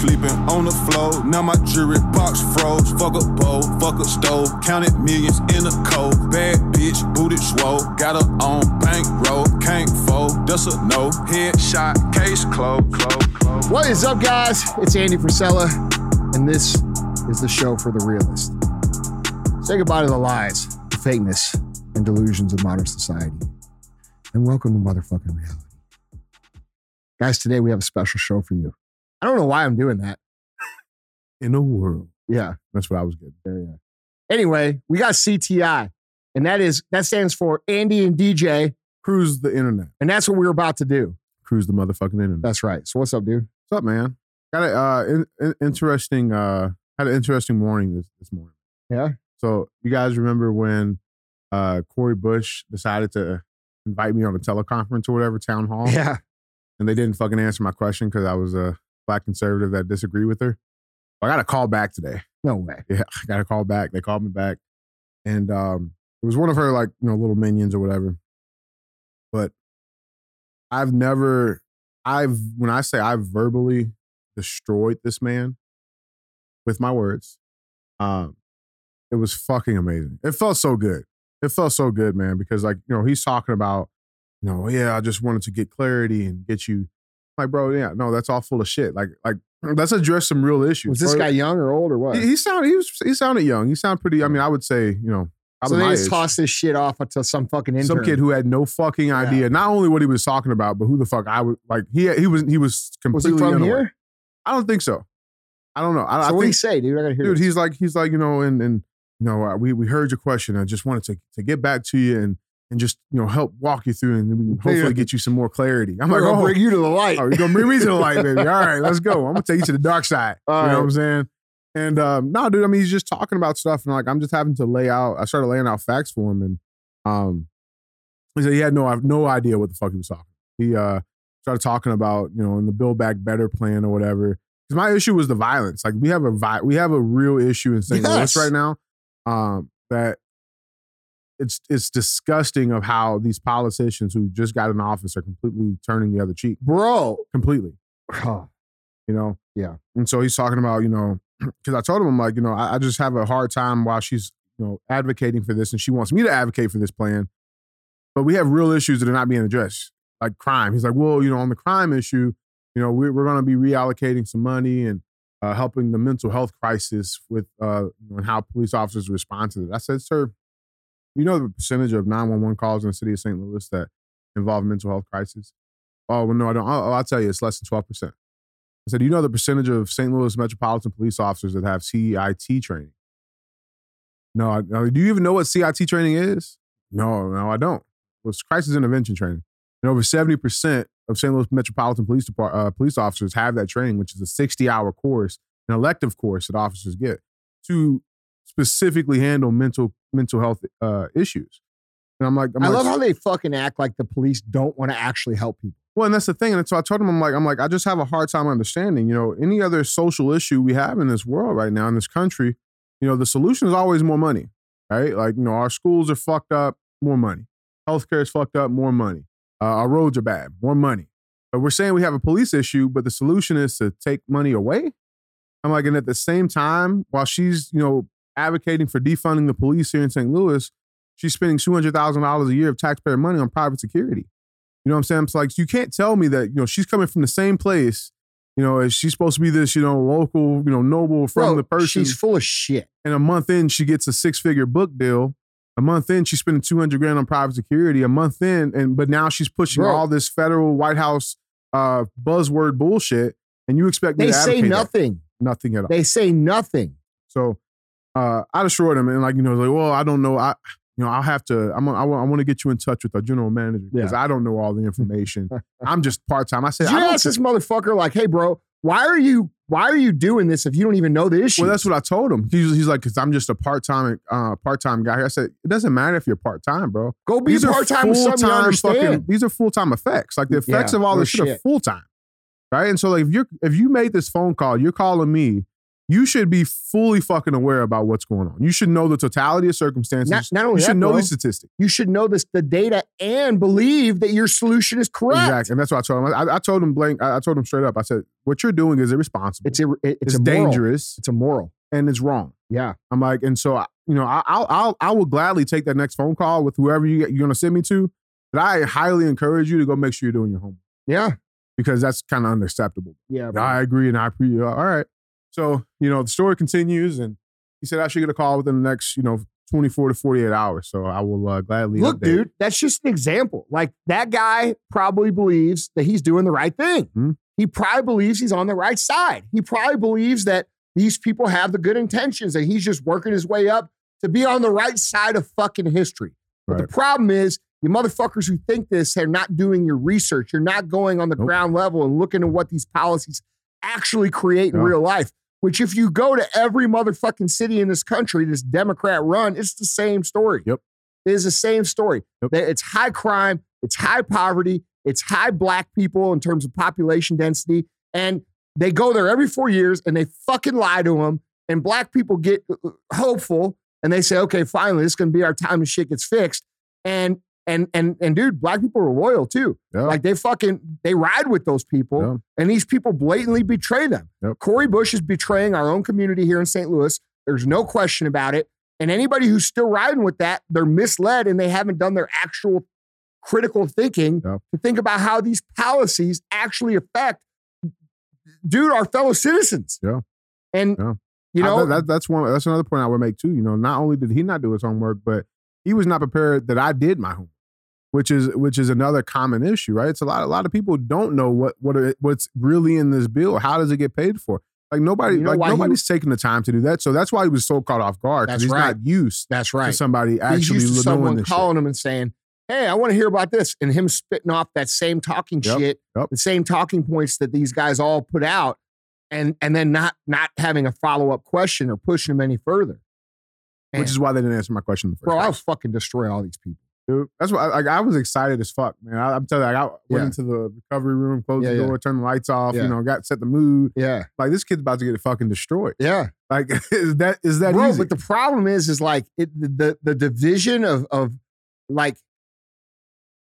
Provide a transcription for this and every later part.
sleeping on the floor. Now my jewelry box froze. Fuck a bowl, fuck a stove. Counted millions in a cold. Bad bitch, booty swole. Got her on bankroll. Can't fold, that's a no. Headshot, case closed, closed, closed. What is up, guys? It's Andy Frisella, and this is the show for the realist. Say goodbye to the lies, the fakeness, and delusions of modern society, and welcome to motherfucking reality. Guys, today we have a special show for you. I don't know why I'm doing that. in a world. Yeah, That's what I was getting. yeah, yeah. Anyway, we got CTI, and that is that stands for Andy and DJ, Cruise the internet. and that's what we're about to do. Cruise the motherfucking internet. That's right. So what's up, dude? What's up, man? Got a uh, in, in- interesting. Uh, had an interesting morning this this morning. Yeah. So you guys remember when uh, Cori Bush decided to invite me on a teleconference or whatever town hall, Yeah. and they didn't fucking answer my question because I was a black conservative that disagree with her. I got a call back today. No way. Yeah, I got a call back. They called me back, and um, it was one of her like you know little minions or whatever. But I've never, I've when I say I've verbally destroyed this man with my words, um, it was fucking amazing. It felt so good. It felt so good, man, because like you know he's talking about, you know, yeah, I just wanted to get clarity and get you. Like, bro, yeah, no, that's all full of shit. Like, like let's address some real issues. Was this Or- guy young or old or what? he, he sounded he was he sounded young. He sounded pretty. I mean, I would say you know so they just age. tossed this shit off to some fucking intern. some kid who had no fucking idea not only what he was talking about, but who the fuck I was. like. He he was he was was completely he from unaware. here? I don't think so. I don't know. I, So I what think, say, dude? I gotta hear. dude, this. he's like he's like you know, and and you know, uh, we we heard your question. I just wanted to to get back to you and and just you know help walk you through, and we can hopefully Yeah. get you some more clarity. I'm We're like, oh, bring you to the light. Oh, you're gonna bring me to the light, baby. All right, let's go. I'm gonna take you to the dark side. All you know right. what I'm saying? And um, no, dude, I mean, he's just talking about stuff, and like I'm just having to lay out. I started laying out facts for him, and um, he said he had no no idea what the fuck he was talking. He uh started talking about you know in the Build Back Better plan or whatever. Because my issue was the violence. Like we have a vi- we have a real issue in St. Louis right now. Um, that it's it's disgusting of how these politicians who just got in office are completely turning the other cheek bro. completely you know? Yeah. And so he's talking about, you know, because I told him, I'm like, you know, I, I just have a hard time while she's, you know, advocating for this and she wants me to advocate for this plan. But we have real issues that are not being addressed, like crime. He's like, well, you know, on the crime issue, you know, we're, we're going to be reallocating some money and uh, helping the mental health crisis with, uh, and how police officers respond to it. I said, sir, you know the percentage of 911 calls in the city of St. Louis that involve mental health crisis? Oh, well, no, I don't. Oh, I'll tell you, it's less than 12%. I said, do you know the percentage of St. Louis metropolitan police officers that have CIT training? No, I. Do you even know what CIT training is? No, no, I don't. It's crisis intervention training. And over 70% of St. Louis metropolitan police depart, uh, police officers have that training, which is a 60 hour course, an elective course that officers get to specifically handle mental mental health uh, issues. And I'm like, I'm I like, love how they fucking act like the police don't want to actually help people. well, and that's the thing. And so I told him, I'm like, I'm like, I just have a hard time understanding, you know, any other social issue we have in this world right now, in this country, you know, the solution is always more money, right? Like, you know, our schools are fucked up, more money. Healthcare is fucked up, more money. Uh, our roads are bad, more money. But we're saying we have a police issue, but the solution is to take money away. I'm like, and at the same time, while she's, you know, advocating for defunding the police here in St. Louis, she's spending $200,000 a year of taxpayer money on private security. You know what I'm saying? It's like you can't tell me that you know she's coming from the same place. You know, as she's supposed to be this you know local you know noble from Bro, the person. she's full of shit. and a month in, she gets a six figure book deal. A month in, she's spending two hundred grand on private security. A month in, and but now she's pushing Bro. all this federal White House uh, buzzword bullshit. And you expect me They to say advocate that. nothing. nothing at all. They say nothing. So uh, I assured him, and like you know, like, well, I don't know. I you know, I'll have to. I'm. I want. I want to get you in touch with our general manager because I don't know all the information. I'm just part time. I said, Did you I don't ask this motherfucker like, "Hey, bro, why are you why are you doing this if you don't even know the issue?" Well, that's what I told him. He's, he's like, because I'm just a part time uh, part time guy here. I said, it doesn't matter if you're part time, bro. Go be part time with something you understand. these are full time effects. Like the effects Yeah, of all this shit, are full time, right? And so, like, if you're if you made this phone call, you're calling me. You should be fully fucking aware about what's going on. You should know the totality of circumstances. Not, not only you that, should know bro, these statistics. you should know this the data and believe that your solution is correct. Exactly. And that's what I told him. I, I told him blank. I, I told him straight up. I said, what you're doing is irresponsible. It's it- it's, It's dangerous It's immoral. and it's wrong. Yeah. I'm like, and so I- you know, I, I'll I'll I will gladly take that next phone call with whoever you you're gonna send me to. But I highly encourage you to go make sure you're doing your homework Yeah. because that's kind of unacceptable. Yeah. I agree and I appreciate. All right. So you know, the story continues, and he said I should get a call within the next you know 24 to 48 hours. So I will uh, gladly Look, update. dude, that's just an example. Like that guy probably believes that he's doing the right thing. Hmm. He probably believes he's on the right side. He probably believes that these people have the good intentions and he's just working his way up to be on the right side of fucking history. But Right. the problem is, you motherfuckers who think this are not doing your research. You're not going on the Nope. ground level and looking at what these policies actually create in Yeah. real life. Which, if you go to every motherfucking city in this country, this Democrat run, it's the same story. Yep. It is the same story. Yep. It's high crime, it's high poverty, it's high black people in terms of population density. And they go there every four years and they fucking lie to them. And black people get uh, hopeful and they say, okay, finally, this is going to be our time and shit gets fixed. And and and and dude, black people are loyal too. Yeah. Like they fucking they ride with those people, Yeah. and these people blatantly betray them. Yep. Cori Bush is betraying our own community here in St. Louis. There's no question about it. And anybody who's still riding with that, they're misled and they haven't done their actual critical thinking Yep. to think about how these policies actually affect, dude, our fellow citizens. Yeah. And Yeah. you I- know, that, that's one. That's another point I would make too. You know, not only did he not do his homework, but he was not prepared that I did my homework, which is which is another common issue, right? It's a lot. A lot of people don't know what what it, what's really in this bill. How does it get paid for? Like nobody, You know like why he- nobody's taking the time to do that. So that's why he was so caught off guard That's he's right. not used that's to right. somebody actually used to knowing someone this shit. calling him and saying, Hey, I want to hear about this. And him spitting off that same talking Yep, shit, yep. the same talking points that these guys all put out, and and then not not having a follow-up question or pushing him any further. Man, which is why they didn't answer my question in the first bro, I'll place. fucking destroy all these people. Dude, that's what I. I was excited as fuck, man. I, I'm telling you, like, I went Yeah. into the recovery room, closed Yeah, the yeah. door, turned the lights off. Yeah. You know, got set the mood. Yeah. Like this kid's about to get fucking destroyed. Yeah. Like is that is that Bro, easy? but the problem is, is like it, the, the the division of of like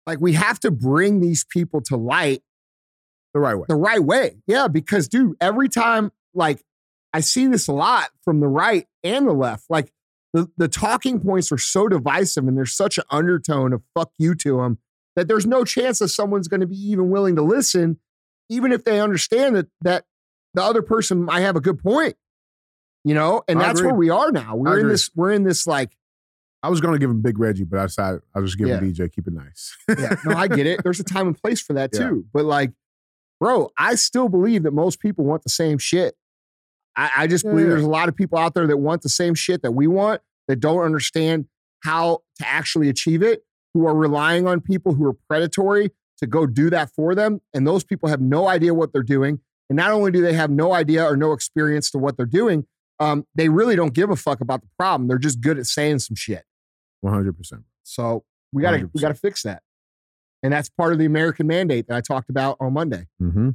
like we have to bring these people to light the right way. the right way. Yeah, because dude, every time like I see this a lot from the right and the left, like the, the talking points are so divisive and there's such an undertone of fuck you to them that there's no chance that someone's going to be even willing to listen, even if they understand that that the other person might have a good point. You know, and I that's agree. where we are now. We're in agree. this, we're in this like, I was gonna give him Big Reggie, but I decided I'll just give him DJ. Keep it nice. yeah, no, I get it. There's a time and place for that Yeah. too. But like, bro, I still believe that most people want the same shit. I, I just Yeah, believe there's a lot of people out there that want the same shit that we want that don't understand how to actually achieve it, who are relying on people who are predatory to go do that for them. And those people have no idea what they're doing. And not only do they have no idea or no experience to what they're doing, um, they really don't give a fuck about the problem. They're just good at saying some shit. One hundred percent. So we gotta we gotta fix that. And that's part of the American mandate that I talked about on Monday. Mm-hmm.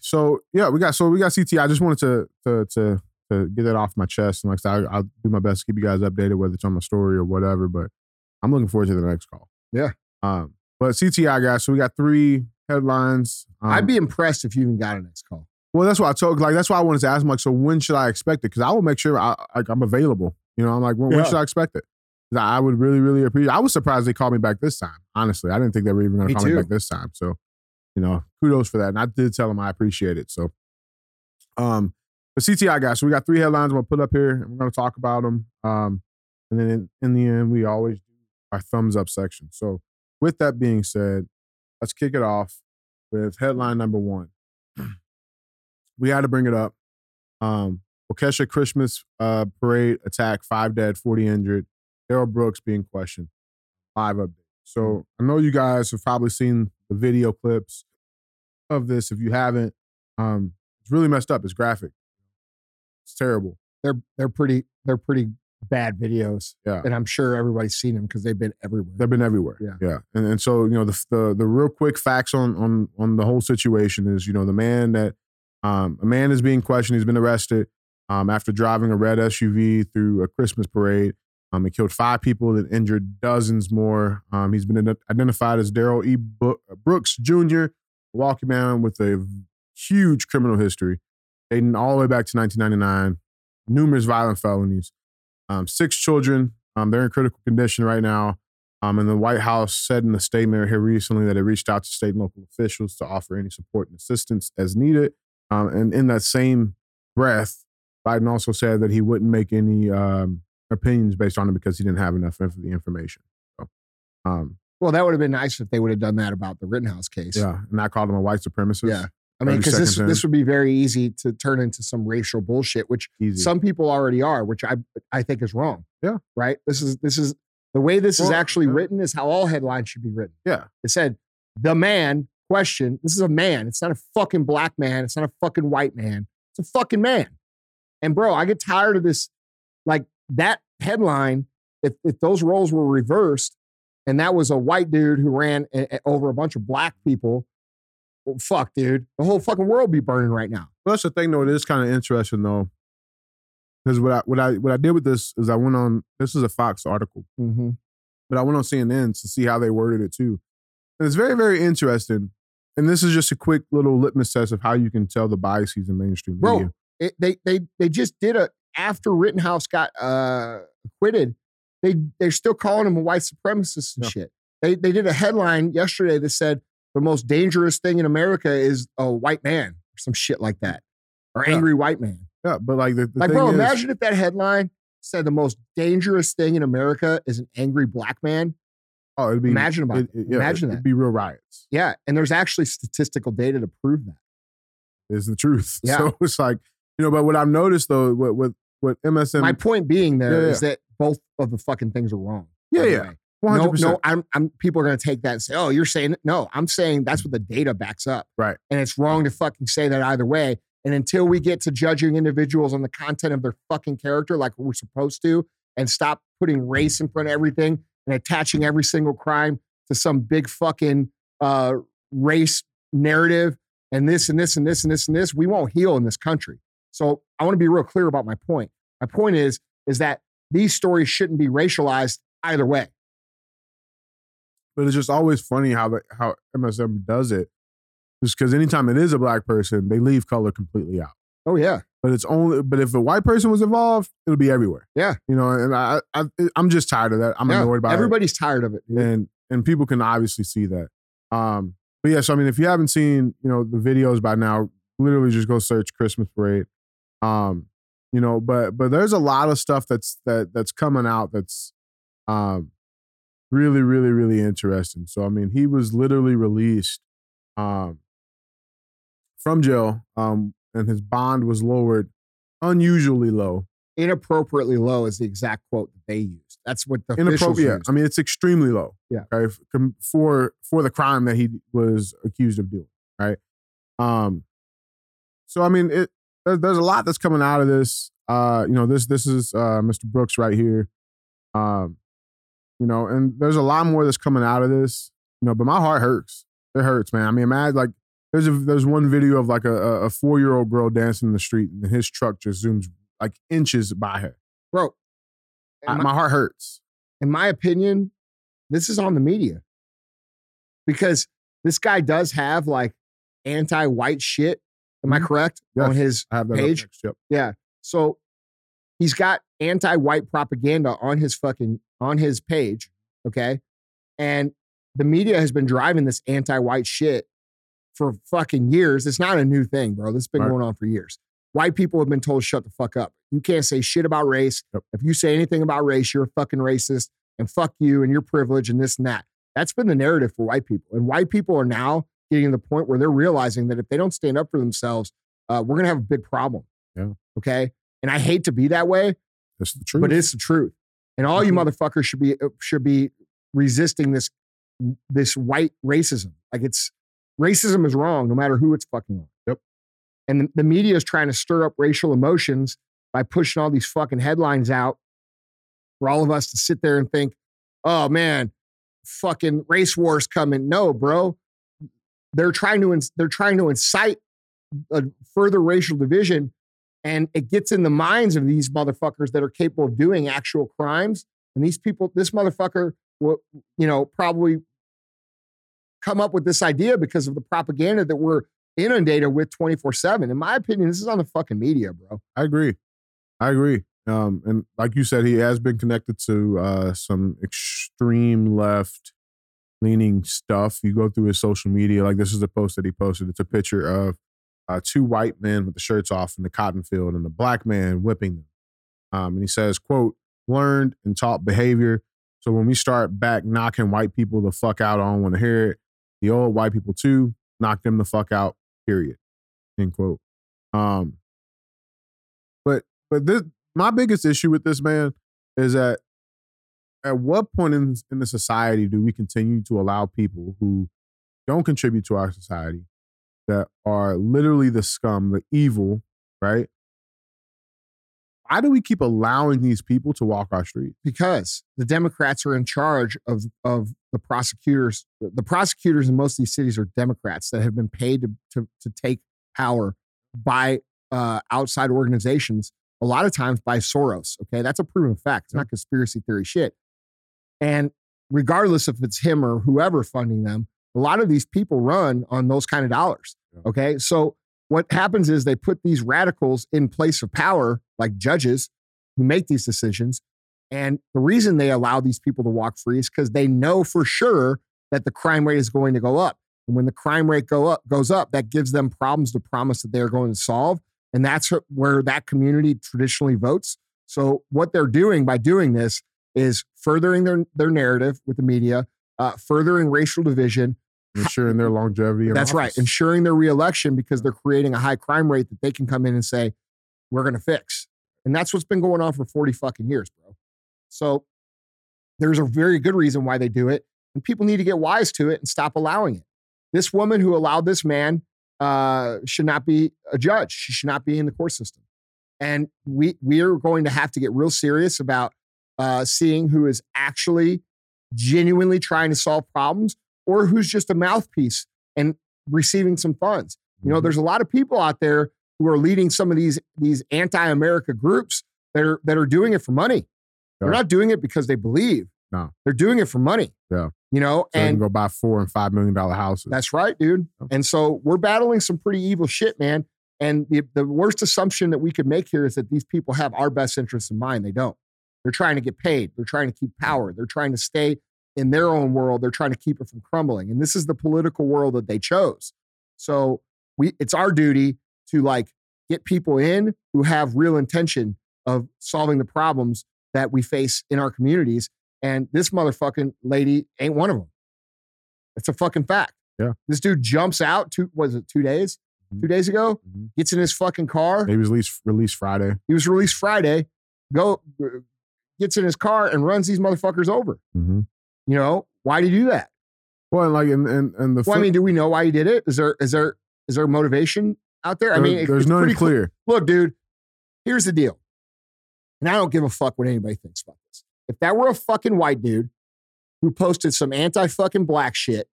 So yeah, we got so we got CT. I just wanted to to to to get that off my chest, and like I said, I, I'll do my best to keep you guys updated, whether it's on my story or whatever. But I'm looking forward to the next call. Yeah. Um. But CTI guys, so we got three headlines. Um, I'd be impressed if you even got a next call. Well, that's why I told. Like, that's why I wanted to ask him. Like, so when should I expect it? Because I will make sure I, like, I'm available. You know, I'm like, when, when should I expect it? I would really, really appreciate. I was surprised they called me back this time. Honestly, I didn't think they were even going to call me back this time. So, you know, kudos for that. And I did tell them I appreciate it. So, um, but CTI guys, so we got three headlines gonna put up here, and we're gonna talk about them. Um, and then in, in the end, we always do our thumbs up section. So, with that being said, let's kick it off with headline number one we had to bring it up. Um, Waukesha Christmas uh, parade attack, five dead, 40 injured. Darrell Brooks being questioned. Live update. So I know you guys have probably seen the video clips of this. If you haven't, um, it's really messed up. It's graphic. It's terrible. They're they're pretty they're pretty bad videos. Yeah. And I'm sure everybody's seen them because they've been everywhere. They've been everywhere. Yeah. yeah. And and so you know the the the real quick facts on on on the whole situation is you know the man that Um, a man is being questioned. He's been arrested um, after driving a red SUV through a Christmas parade. Um, he killed five people and injured dozens more. Um, he's been identified as Darrell E. Brooks Jr., walking man with a huge criminal history, dating all the way back to 1999, numerous violent felonies, um, six children. Um, they're in critical condition right now. Um, and the White House said in a statement here recently that it reached out to state and local officials to offer any support and assistance as needed. Um, and in that same breath, Biden also said that he wouldn't make any um, opinions based on it because he didn't have enough of the information. So, um, Well, that would have been nice if they would have done that about the Rittenhouse case. yeah, and I called him a white supremacist. Yeah. I mean, 30 because this seconds in. this would be very easy to turn into some racial bullshit, which easy. some people already are, which I I think is wrong. Yeah. Right. This is this is the way this is Well, actually yeah. written is how all headlines should be written. yeah, It said the man question. This is a man. It's not a fucking black man. It's not a fucking white man. It's a fucking man. And bro, I get tired of this. Like that headline. If if those roles were reversed, and that was a white dude who ran a- a- over a bunch of black people, well, fuck, dude, the whole fucking world be burning right now. Well, that's the thing, though. It is kind of interesting, though, because what I what I what I did with this is I went on. This is a Fox article, Mm-hmm. but I went on CNN to see how they worded it too, and it's very very interesting. And this is just a quick little litmus test of how you can tell the biases in mainstream Bro, media. it, they they they just did a after Rittenhouse got uh acquitted, they they're still calling him a white supremacist and Yeah. shit. They they did a headline yesterday that said the most dangerous thing in America is a white man or some shit like that. Or Yeah. angry white man. Yeah, but like the, the like, bro, is, imagine if that headline said the most dangerous thing in America is an angry black man. oh, it'd be Imagine about it, it. yeah, Imagine it'd that. be real riots. Yeah. And there's actually statistical data to prove that. Is the truth. Yeah. So it's like you know, but what I've noticed though, with what what MSM, My point being there Yeah, is that both of the fucking things are wrong. Yeah, yeah. way. one hundred No, no, I'm, I'm. People are going to take that and say, "Oh, you're saying it." no." I'm saying that's what the data backs up, Right. And it's wrong to fucking say that either way. And until we get to judging individuals on the content of their fucking character, like we're supposed to, and stop putting race in front of everything and attaching every single crime to some big fucking uh, race narrative and this and this and this and this and this, we won't heal in this country. So I want to be real clear about my point. My point is is that these stories shouldn't be racialized either way. but it's just always funny how the, how MSM does it. Just because anytime it is a black person, they leave color completely out. Oh yeah. But it's only but if a white person was involved, it'll be everywhere. Yeah. you know. And I, I I'm just tired of that. I'm Yeah, annoyed by Everybody's tired of it. it, dude. and and people can obviously see that. Um, but yeah, so I mean, if you haven't seen you know the videos by now, literally just go search Christmas parade. Um, you know, but but there's a lot of stuff that's that that's coming out that's um really really really interesting. So I mean, he was literally released um from jail um and his bond was lowered unusually low. Inappropriately low is the exact quote that they used. That's what the Inappropriate. I mean, it's extremely low. Yeah. Okay. For for the crime that he was accused of doing. Right. Um. So I mean, it there's, there's a lot that's coming out of this. Uh, you know, this this is uh Mr. Brooks right here. Um, you know, and there's a lot more that's coming out of this. You know, but my heart hurts. It hurts, man. I mean, imagine like there's a there's one video of like a a four year old girl dancing in the street, and his truck just zooms like inches by her. bro. I- my, my heart hurts. in my opinion, this is on the media because this guy does have like anti-white shit. Am I Mhm. correct on his I have that page? next, Yep. Yeah. So he's got anti-white propaganda on his fucking on his page. Okay. And the media has been driving this anti-white shit for fucking years. It's not a new thing, bro. This has been Right. going on for years. White people have been told shut the fuck up. You can't say shit about race. Yep. If you say anything about race, you're a fucking racist and fuck you and your privilege and this and that. That's been the narrative for white people. And white people are now getting to the point where they're realizing that if they don't stand up for themselves, uh, we're going to have a big problem. Yeah. Okay. And I hate to be that way, That's the truth. but it's the truth. And all you Mhm. motherfuckers should be uh, should be resisting this this white racism. Like it's racism is wrong, no matter who it's fucking on. Yep. And the, the media is trying to stir up racial emotions by pushing all these fucking headlines out for all of us to sit there and think, oh man, fucking race wars coming. No, bro. They're trying to they're trying to incite a further racial division and it gets in the minds of these motherfuckers that are capable of doing actual crimes. And these people, this motherfucker will, you know, probably come up with this idea because of the propaganda that we're inundated with 24 7. In my opinion, this is on the fucking media, bro. I agree. I agree. Um, and like you said, he has been connected to uh, some extreme left leaning stuff. You go through his social media, like this is a post that he posted. It's a picture of uh, two white men with the shirts off in the cotton field and a black man whipping them. Um, and he says, quote, learned and taught behavior. So when we start back knocking white people the fuck out, I don't want to hear it. The old white people too, knock them the fuck out, period. End quote. Um, but but this my biggest issue with this man is that at what point in, in the society do we continue to allow people who don't contribute to our society that are literally the scum, the evil, right? Why do we keep allowing these people to walk our streets? Because the Democrats are in charge of, of the prosecutors. The prosecutors in most of these cities are Democrats that have been paid to, to, to take power by uh, outside organizations a lot of times by Soros. Okay. That's a proven fact. It's not conspiracy theory shit. And regardless if it's him or whoever funding them, a lot of these people run on those kind of dollars. Okay. So what happens is they put these radicals in place of power, like judges who make these decisions. And the reason they allow these people to walk free is because they know for sure that the crime rate is going to go up. And when the crime rate go up, goes up, that gives them problems to promise that they're going to solve. And that's where that community traditionally votes. So what they're doing by doing this is furthering their, their narrative with the media, uh, furthering racial division, ensuring their longevity. That's office. right, ensuring their reelection because they're creating a high crime rate that they can come in and say, "We're going to fix," and that's what's been going on for forty fucking years, bro. So there's a very good reason why they do it, and people need to get wise to it and stop allowing it. This woman who allowed this man uh, should not be a judge. She should not be in the court system. And we we are going to have to get real serious about uh, seeing who is actually genuinely trying to solve problems or who's just a mouthpiece and receiving some funds. You know, mm-hmm. there's a lot of people out there who are leading some of these these anti-America groups that are that are doing it for money. They're not doing it because they believe. No, they're doing it for money. Yeah, you know, so and go buy four and five million dollar houses. That's right, dude. And so we're battling some pretty evil shit, man. And the, the worst assumption that we could make here is that these people have our best interests in mind. They don't. They're trying to get paid. They're trying to keep power. They're trying to stay in their own world. They're trying to keep it from crumbling. And this is the political world that they chose. So we it's our duty to like get people in who have real intention of solving the problems that we face in our communities. And this motherfucking lady ain't one of them. It's a fucking fact. Yeah. This dude jumps out two was it two days? Mm-hmm. Two days ago, mm-hmm. gets in his fucking car. He was released released Friday. He was released Friday. Go gets in his car and runs these motherfuckers over. Mm-hmm. You know, why did he do that? Well, and like and and, and the well, I mean, do we know why he did it? Is there is there is there motivation out there? I mean, there's nothing clear. Look, dude, here's the deal. And I don't give a fuck what anybody thinks about this. If that were a fucking white dude who posted some anti fucking black shit,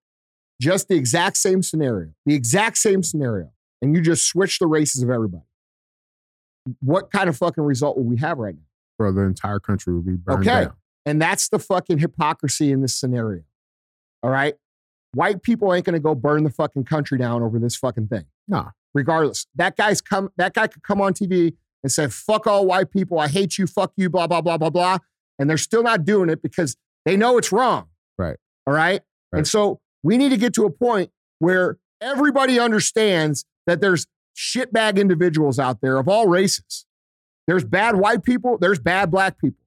just the exact same scenario, the exact same scenario, and you just switch the races of everybody, what kind of fucking result will we have right now? Bro, the entire country would be burned okay. down. And that's the fucking hypocrisy in this scenario. All right. White people ain't gonna go burn the fucking country down over this fucking thing. No. Regardless. That guy's come that guy could come on TV and say, fuck all white people, I hate you, fuck you, blah, blah, blah, blah, blah. And they're still not doing it because they know it's wrong. Right. All right. right. And so we need to get to a point where everybody understands that there's shitbag individuals out there of all races. There's bad white people, there's bad black people.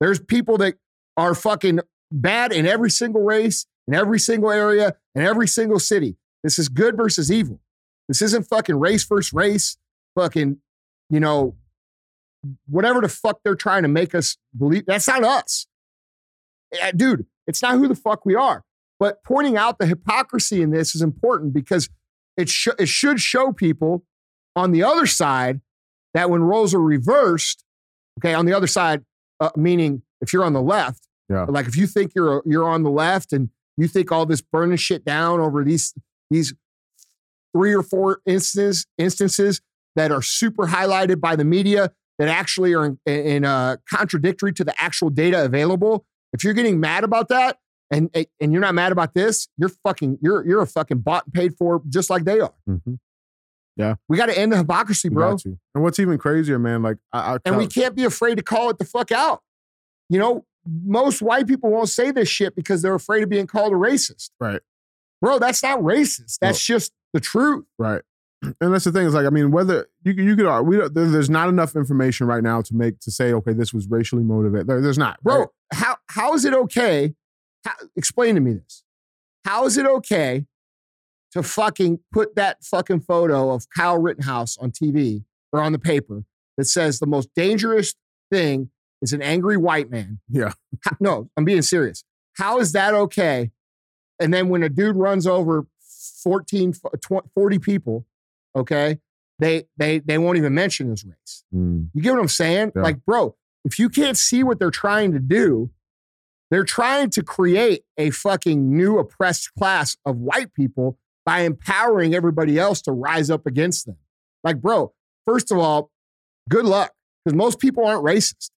There's people that are fucking bad in every single race, in every single area, in every single city. This is good versus evil. This isn't fucking race versus race, fucking, you know, whatever the fuck they're trying to make us believe. That's not us. Eh, dude, it's not who the fuck we are. But pointing out the hypocrisy in this is important because it, sh- it should show people on the other side that when roles are reversed, okay, on the other side, uh, meaning if you're on the left, yeah. like if you think you're you're on the left and you think all this burning shit down over these these three or four instances instances that are super highlighted by the media that actually are in, in uh, contradictory to the actual data available. If you're getting mad about that and and you're not mad about this, you're fucking you're you're a fucking bought and paid for just like they are. Mm-hmm. We got to end the hypocrisy, bro. And what's even crazier, man, like I, I And we can't be afraid to call it the fuck out. You know, most white people won't say this shit because they're afraid of being called a racist. Right. Bro, that's not racist. That's just the truth. Right. And that's the thing is like I mean whether you could- you could uh, we there, there's not enough information right now to make to say okay this was racially motivated. There, there's not, Bro, right? how how is it okay? How, explain to me this. How is it okay to fucking put that fucking photo of Kyle Rittenhouse on TV or on the paper that says the most dangerous thing is an angry white man? Yeah. How- no, I'm being serious. How is that okay? And then when a dude runs over 14, f- tw- 40 people, okay, they they they won't even mention his race. Mm, You get what I'm saying? Yeah. Like, bro, if you can't see what they're trying to do, they're trying to create a fucking new oppressed class of white people by empowering everybody else to rise up against them. Like, bro, first of all, good luck because most people aren't racist.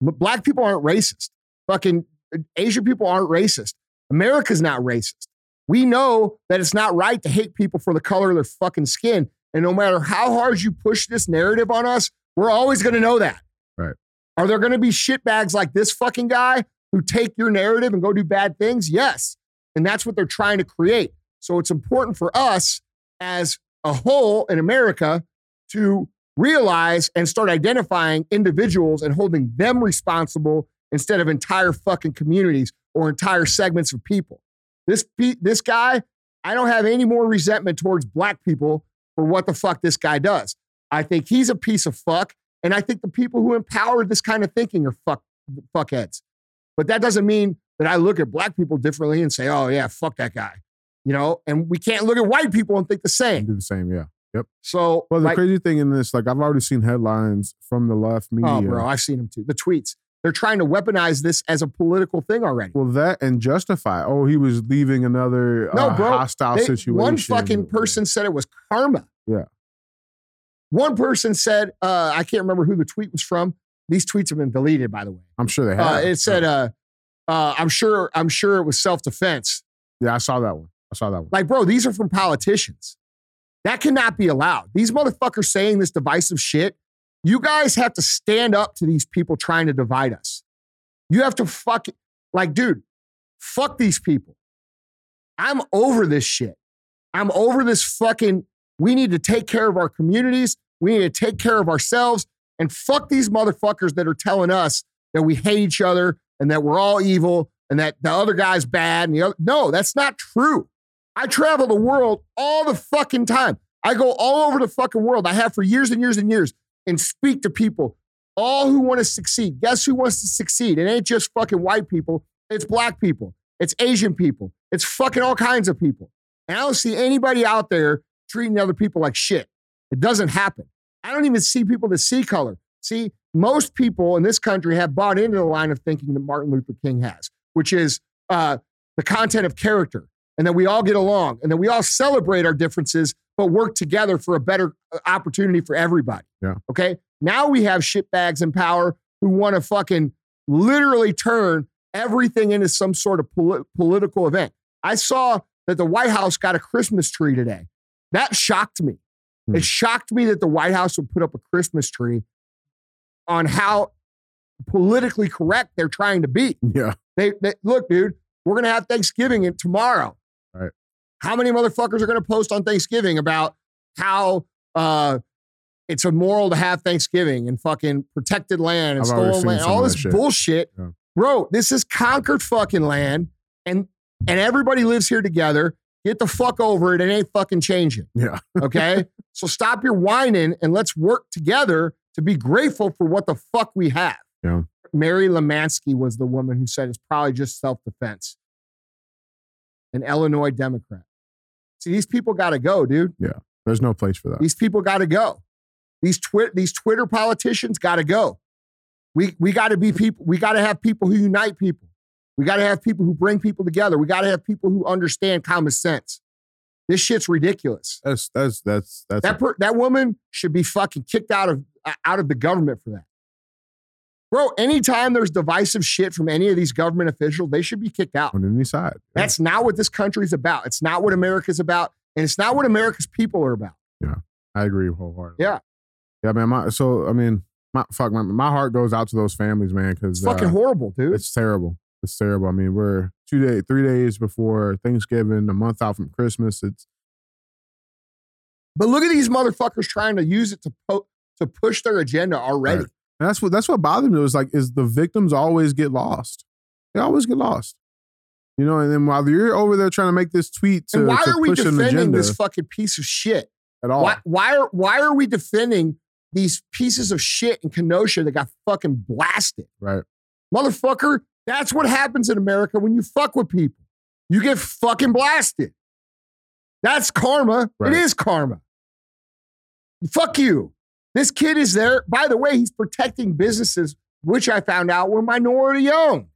Black people aren't racist. Fucking uh, Asian people aren't racist. America's not racist. We know that it's not right to hate people for the color of their fucking skin. And no matter how hard you push this narrative on us, we're always going to know that. Right. Are there going to be shitbags like this fucking guy who take your narrative and go do bad things? Yes. And that's what they're trying to create. So it's important for us as a whole in America to realize and start identifying individuals and holding them responsible instead of entire fucking communities or entire segments of people. This this guy, I don't have any more resentment towards black people for what the fuck this guy does. I think he's a piece of fuck, and I think the people who empowered this kind of thinking are fuck fuckheads. But that doesn't mean that I look at black people differently and say, "Oh yeah, fuck that guy," you know. And we can't look at white people and think the same. do the same, yeah. Yep. So, Well, the like, crazy thing in this, like I've already seen headlines from the left media. oh, bro, I've seen them too. The tweets. They're trying to weaponize this as a political thing already. Well, that and justify. Oh, he was leaving another No, uh, bro. hostile They- situation. One fucking person said it was karma. Yeah. One person said, uh, I can't remember who the tweet was from. These tweets have been deleted, by the way. I'm sure they have. Uh, it said, uh, uh, I'm sure, I'm sure it was self-defense. yeah, I saw that one. I saw that one. Like, bro, these are from politicians. That cannot be allowed. These motherfuckers saying this divisive shit. You guys have to stand up to these people trying to divide us. You have to fuck, like, dude, fuck these people. I'm over this shit. I'm over this fucking. We need to take care of our communities. We need to take care of ourselves and fuck these motherfuckers that are telling us that we hate each other and that we're all evil and that the other guy's bad. And the other, no, that's not true. I travel the world all the fucking time. I go all over the fucking world. I have for years and years and years and speak to people, all who want to succeed. Guess who wants to succeed? It ain't just fucking white people. It's black people. It's Asian people. It's fucking all kinds of people. And I don't see anybody out there treating other people like shit. It doesn't happen. I don't even see people that see color. See, most people in this country have bought into the line of thinking that Martin Luther King has, which is uh, the content of character, and that we all get along, and that we all celebrate our differences, but work together for a better uh, opportunity for everybody. Yeah. Okay. Now we have shitbags in power who want to fucking literally turn everything into some sort of poli- political event. I saw that the White House got a Christmas tree today. That shocked me. Hmm. It shocked me that the White House would put up a Christmas tree on how politically correct they're trying to be. Yeah. They, they look, dude, we're gonna have Thanksgiving in tomorrow. How many motherfuckers are gonna post on Thanksgiving about how uh it's immoral to have Thanksgiving and fucking protected land and I've stolen land, all this shit. bullshit. Yeah. Bro, this is conquered fucking land and and everybody lives here together. Get the fuck over it. It ain't fucking changing. Yeah. Okay. so stop your whining and let's work together to be grateful for what the fuck we have. Yeah. Mary Lamansky was the woman who said it's probably just self defense. An Illinois Democrat. See, these people got to go, dude. Yeah, there's no place for that. These people got to go. These twit these Twitter politicians got to go. We we got to be people. We got to have people who unite people. We got to have people who bring people together. We got to have people who understand common sense. This shit's ridiculous. That's that's that's that's That per, that woman should be fucking kicked out of out of the government for that. Bro, anytime there's divisive shit from any of these government officials, they should be kicked out. on any side. Yeah. That's not what this country's about. It's not what America's about, and it's not what America's people are about. Yeah. I agree wholeheartedly. Yeah. Yeah, man. My, so I mean, my fuck, my, my heart goes out to those families, man, because It's uh, fucking horrible, dude. it's terrible. It's terrible. I mean, we're two days, three days before Thanksgiving, a month out from Christmas. It's But look at these motherfuckers trying to use it to po- to push their agenda already. Right. And that's what that's what bothers me. Is like is the victims always get lost. They always get lost. You know, and then while you're over there trying to make this tweet to, and why to are we defending this fucking piece of shit? at all, Why, why are why are we defending these pieces of shit in Kenosha that got fucking blasted? right? Motherfucker, that's what happens in America when you fuck with people. You get fucking blasted. That's karma. Right. It is karma. Fuck you. This kid is there. By the way, he's protecting businesses, which I found out were minority owned.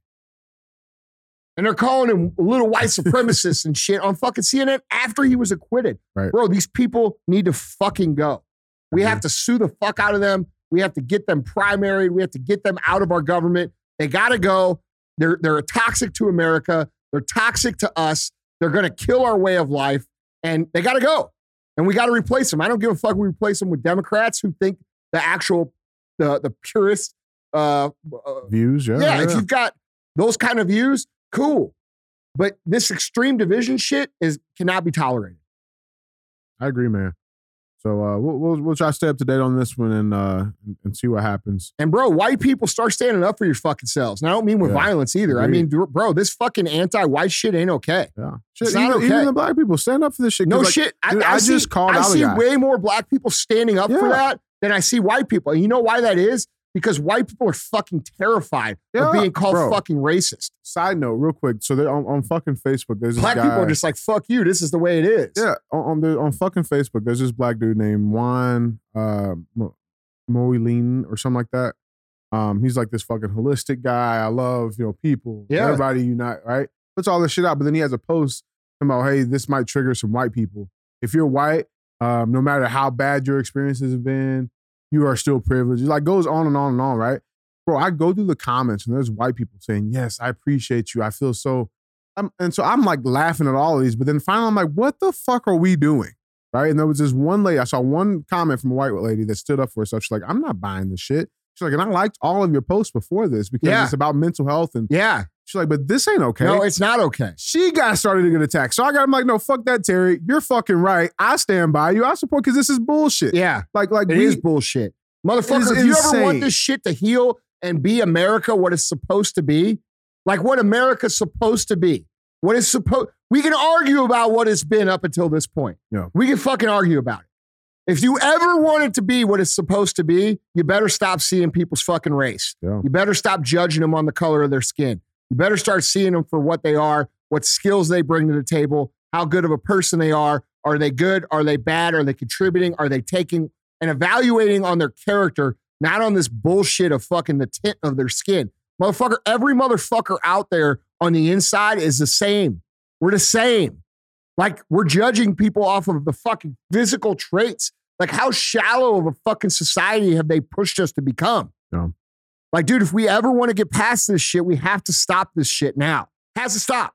And they're calling him a little white supremacist and shit on fucking CNN after he was acquitted. Right. Bro, these people need to fucking go. We Mhm. have to sue the fuck out of them. We have to get them primaried. We have to get them out of our government. They gotta go. They're they're toxic to America. They're toxic to us. They're gonna kill our way of life, and they gotta go. And we gotta replace them. I don't give a fuck. We replace them with Democrats who think the actual the the purest. Uh, uh, Views, yeah, yeah, if you've got those kind of views, cool. But this extreme division shit is cannot be tolerated. I agree, man. So uh, we'll, we'll we'll try to stay up to date on this one and uh and, see what happens. And bro, white people start standing up for your fucking selves. And I don't mean with Yeah. violence either. I mean, bro, this fucking anti-white shit ain't okay. Yeah, shit. It's not Even, okay. even the black people stand up for this shit. No like, shit. I, dude, I I see, just called I see way more black people standing up for that than I see white people. And you know why that is? Because white people are fucking terrified Yeah, of being called bro. fucking racist. Side note, real quick. So on, on fucking Facebook. There's this Black guy, people are just like, fuck you. This is the way it is. yeah on on, the, on fucking Facebook. There's this black dude named Juan uh, Mo- Moeline or something like that. Um, he's like this fucking holistic guy. I love you know people. Yeah. everybody unite. Right, puts all this shit out, but then he has a post about hey, this might trigger some white people. If you're white, um, no matter how bad your experiences have been, you are still privileged. It like goes on and on and on. Right, bro. I go through the comments and there's white people saying, "Yes, I appreciate you. I feel so." I'm, and so I'm like laughing at all of these, but then finally I'm like, "What the fuck are we doing?" Right? And there was this one lady. I saw one comment from a white lady that stood up for herself. She's like, "I'm not buying this shit." She's like, "And I liked all of your posts before this because Yeah. it's about mental health." And Yeah. She's like, "But this ain't okay." No, it's not okay. she got started to get attacked. So I got, I'm like, no, fuck that, Terry. You're fucking right. I stand by you. I support because this is bullshit. Yeah. Like, like It we, is bullshit. Motherfucker, is if you ever want this shit to heal and be America what it's supposed to be, like what America's supposed to be, what is supposed, we can argue about what it's been up until this point. Yeah. We can fucking argue about it. If you ever want it to be what it's supposed to be, you better stop seeing people's fucking race. Yeah. You better stop judging them on the color of their skin. You better start seeing them for what they are, what skills they bring to the table, how good of a person they are. Are they good? Are they bad? Are they contributing? Are they taking and evaluating on their character, not on this bullshit of fucking the tint of their skin? Motherfucker, every motherfucker out there on the inside is the same. We're the same. Like we're judging people off of the fucking physical traits. Like how shallow of a fucking society have they pushed us to become? Yeah. Like, dude, if we ever want to get past this shit, we have to stop this shit now. Has to stop.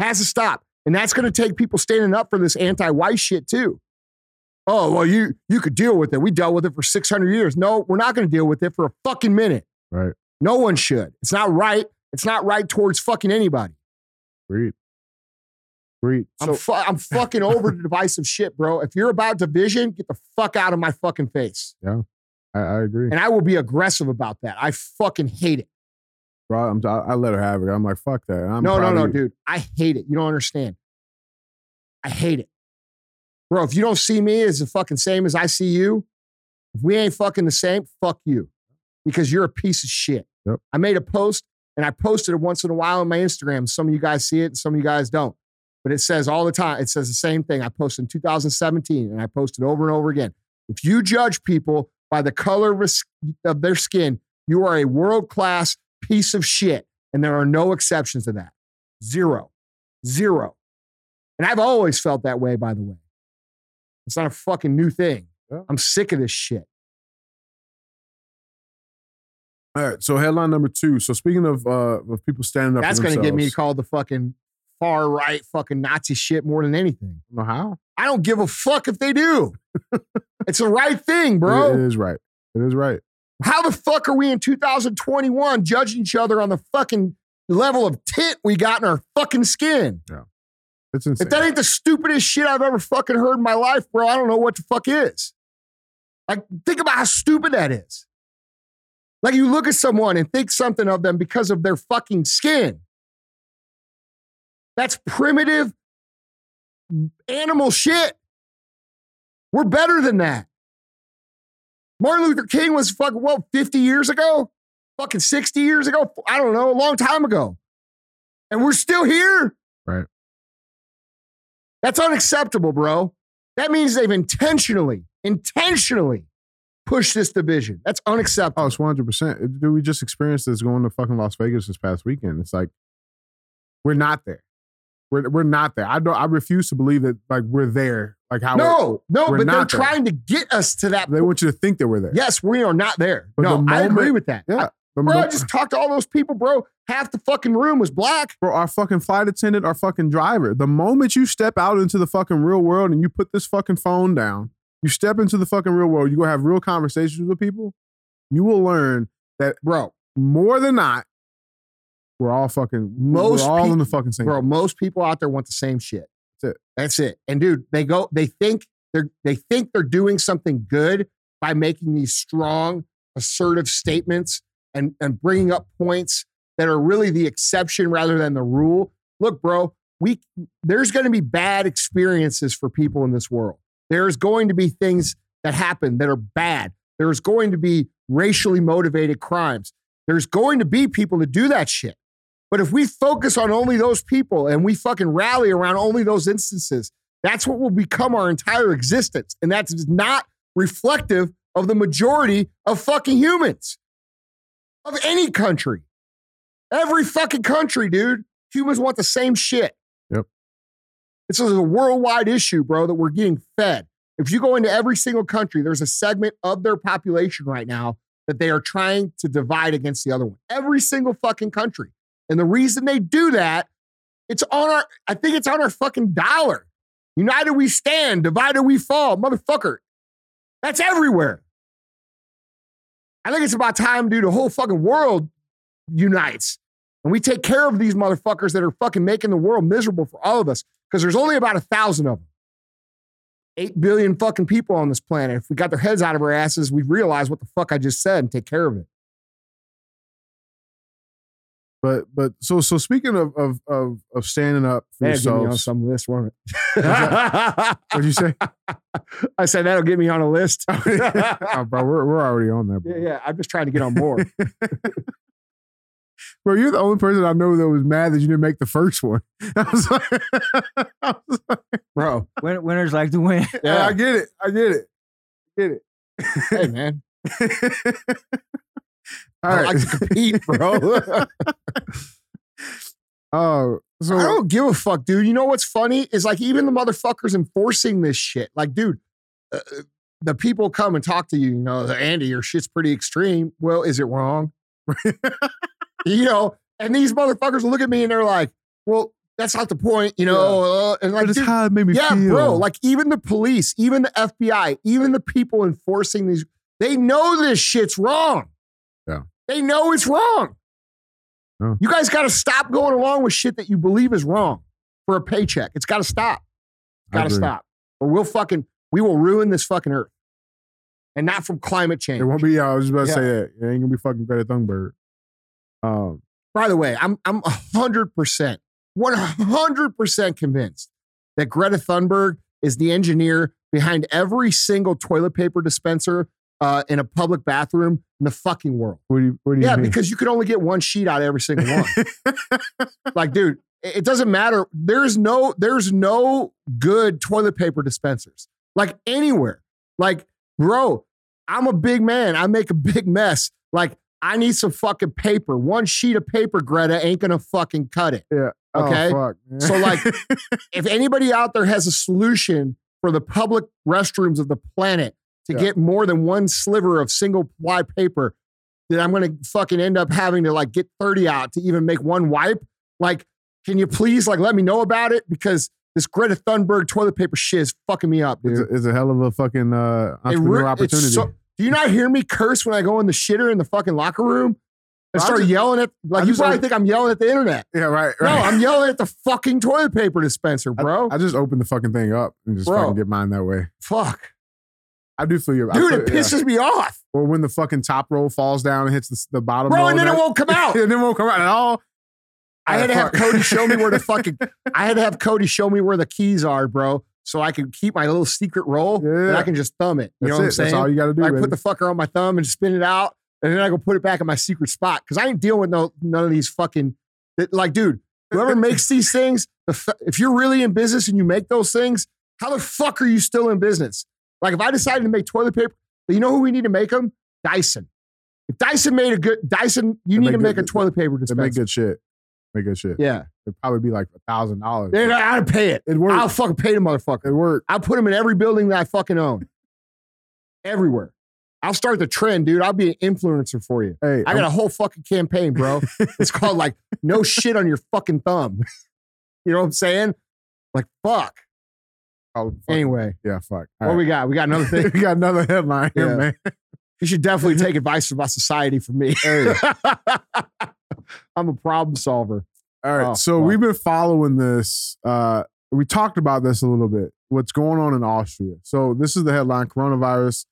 Has to stop. And that's going to take people standing up for this anti-white shit too. Oh, well, you you could deal with it. We dealt with it for 600 years. No, we're not going to deal with it for a fucking minute. right. No one should. It's not right. It's not right towards fucking anybody. Agreed. Agreed. I'm, fu- I'm fucking over the divisive shit, bro. If you're about division, get the fuck out of my fucking face. I, I agree. And I will be aggressive about that. I fucking hate it. Bro, I'm, I, I let her have it. I'm like, fuck that. I'm no, no, no, dude. I hate it. You don't understand. I hate it. Bro, if you don't see me as the fucking same as I see you, if we ain't fucking the same, fuck you. Because you're a piece of shit. Yep. I made a post and I posted it once in a while on my Instagram. Some of you guys see it and some of you guys don't. But it says all the time, it says the same thing. I posted in 2017 and I posted over and over again. If you judge people by the color of their skin, you are a world class piece of shit. And there are no exceptions to that. Zero. Zero. And I've always felt that way, by the way. It's not a fucking new thing. Yeah. I'm sick of this shit. All right. So headline number two. So speaking of uh of people standing up, That's going to get me called the fucking far right fucking Nazi shit more than anything. I don't know how. I don't give a fuck if they do. it's the right thing, bro. it is right. It is right. How the fuck are we in 2021 judging each other on the fucking level of tint we got in our fucking skin? Yeah. It's insane. If that ain't the stupidest shit I've ever fucking heard in my life, bro, I don't know what the fuck is. Like, think about how stupid that is. Like, you look at someone and think something of them because of their fucking skin. That's primitive animal shit. We're better than that. Martin Luther King was fucking, what, 50 years ago? Fucking 60 years ago? I don't know, a long time ago. And we're still here. Right. That's unacceptable, bro. That means they've intentionally, intentionally pushed this division. That's unacceptable. Oh, it's one hundred percent. Dude, we just experienced this going to fucking Las Vegas this past weekend. It's like we're not there. We're we're not there. I don't. I refuse to believe that like we're there. Like how no, no, but they're there. trying to get us to that. they want you to think that we're there. Yes, we are not there. But no, the I agree with that. yeah. The Bro, I just talked to all those people, bro. Half the fucking room was black. bro, our fucking flight attendant, our fucking driver. The moment you step out into the fucking real world and you put this fucking phone down, you step into the fucking real world. You go have real conversations with people. You will learn that, Bro, more than not, we're all fucking Most We're all peop- in the fucking same. bro, most people out there want the same shit. That's it. That's it. And dude, they go, they think they're they think they're doing something good by making these strong, assertive statements and and bringing up points that are really the exception rather than the rule. Look, bro, we there's going to be bad experiences for people in this world. There's going to be things that happen that are bad. There's going to be racially motivated crimes. There's going to be people that do that shit. But if we focus on only those people and we fucking rally around only those instances, that's what will become our entire existence. And that's not reflective of the majority of fucking humans of any country. Every fucking country, dude. Humans want the same shit. Yep. This is a worldwide issue, bro, that we're getting fed. If you go into every single country, there's a segment of their population right now that they are trying to divide against the other one. Every single fucking country. And the reason they do that, it's on our, I think it's on our fucking dollar. United we stand, divided we fall, motherfucker. That's everywhere. I think it's about time, dude, the whole fucking world unites. And we take care of these motherfuckers that are fucking making the world miserable for all of us. Because there's only about a thousand of them. Eight billion fucking people on this planet. If we got their heads out of our asses, we'd realize what the fuck I just said and take care of it. But but so so speaking of of of, of standing up for That'll get me on some list, won't it? what'd you say? I said that'll get me on a list. oh, bro, we're we're already on there, bro. Yeah, yeah. I'm just trying to get on board. Bro, you're the only person I know that was mad that you didn't make the first one. I was like, I, was like, Bro. Win- winners like to win. yeah. I get it. I get it. I Get it. Hey man. All I right. like to compete, bro. Oh, so I don't give a fuck, dude. You know what's funny is like even the motherfuckers enforcing this shit. Like, dude, uh, the people come and talk to you. You know, Andy, your shit's pretty extreme. Well, is it wrong? you know, and these motherfuckers look at me and they're like, "Well, that's not the point." You know, uh, and like, it's dude, how it made me yeah, feel. bro. Like even the police, even the FBI, even the people enforcing these, they know this shit's wrong. They know it's wrong. Yeah. You guys got to stop going along with shit that you believe is wrong for a paycheck. It's got to stop. Got to stop. Or we'll fucking, we will ruin this fucking earth. And not from climate change. It won't be. I was just about to Yeah. say that. It ain't gonna be fucking Greta Thunberg. Um, By the way, I'm I'm hundred percent, one hundred percent convinced that Greta Thunberg is the engineer behind every single toilet paper dispenser uh, in a public bathroom in the fucking world. what do you? What do you Yeah, mean? because you could only get one sheet out of every single one. like, dude, it doesn't matter. There's no there's no good toilet paper dispensers like anywhere. Like, bro, I'm a big man. I make a big mess. Like, I need some fucking paper. One sheet of paper, Greta, ain't gonna fucking cut it. Yeah. Okay. Oh, fuck. So, like, if anybody out there has a solution for the public restrooms of the planet to Yeah. get more than one sliver of single ply paper, that I'm going to fucking end up having to like get 30 out to even make one wipe. Like, can you please like let me know about it? Because this Greta Thunberg toilet paper shit is fucking me up, dude. it's, a, it's a hell of a fucking uh, entrepreneur re- opportunity. so- do you not hear me curse when I go in the shitter in the fucking locker room and start just- yelling at like I you probably think I'm yelling at the internet. yeah, right. No. I'm yelling at the fucking toilet paper dispenser, bro. I, I just opened the fucking thing up and just Bro. fucking get mine that way. Fuck. I do feel you, Dude, feel- it yeah. pisses me off. Or when the fucking top roll falls down and hits the, the bottom Bro, and then it won't come out. and then it won't come out at all. I had to have Cody show me where the fucking I had to have Cody show me where the keys are, bro, so I can keep my little secret roll and I can just thumb it. You That's know what it. I'm saying? That's all you got to do. I put the fucker on my thumb and spin it out, and then I go put it back in my secret spot because I ain't dealing with no none of these fucking that- like, dude. Whoever makes these things, if you're really in business and you make those things, how the fuck are you still in business? Like, if I decided to make toilet paper, you know who we need to make them? Dyson. If Dyson made a good Dyson, you They need to make good- a toilet paper dispenser. make good shit. Make good shit. Yeah, It'd probably be like a thousand dollars. I'd pay it. It worked. I'll fucking pay the motherfucker. It worked. I'll put them in every building that I fucking own. Everywhere. I'll start the trend, dude. I'll be an influencer for you. Hey, I got a whole fucking campaign, bro. it's called like no shit on your fucking thumb. you know what I'm saying? Like fuck. Oh, fuck. Anyway, yeah, fuck. what All we got? We got another thing. we got another headline here, Yeah. man. You should definitely take advice from our society from me. Hey. I'm a problem solver. All right. Oh, so fuck. we've been following this. Uh, we talked about this a little bit. What's going on in Austria? So this is the headline: coronavirus.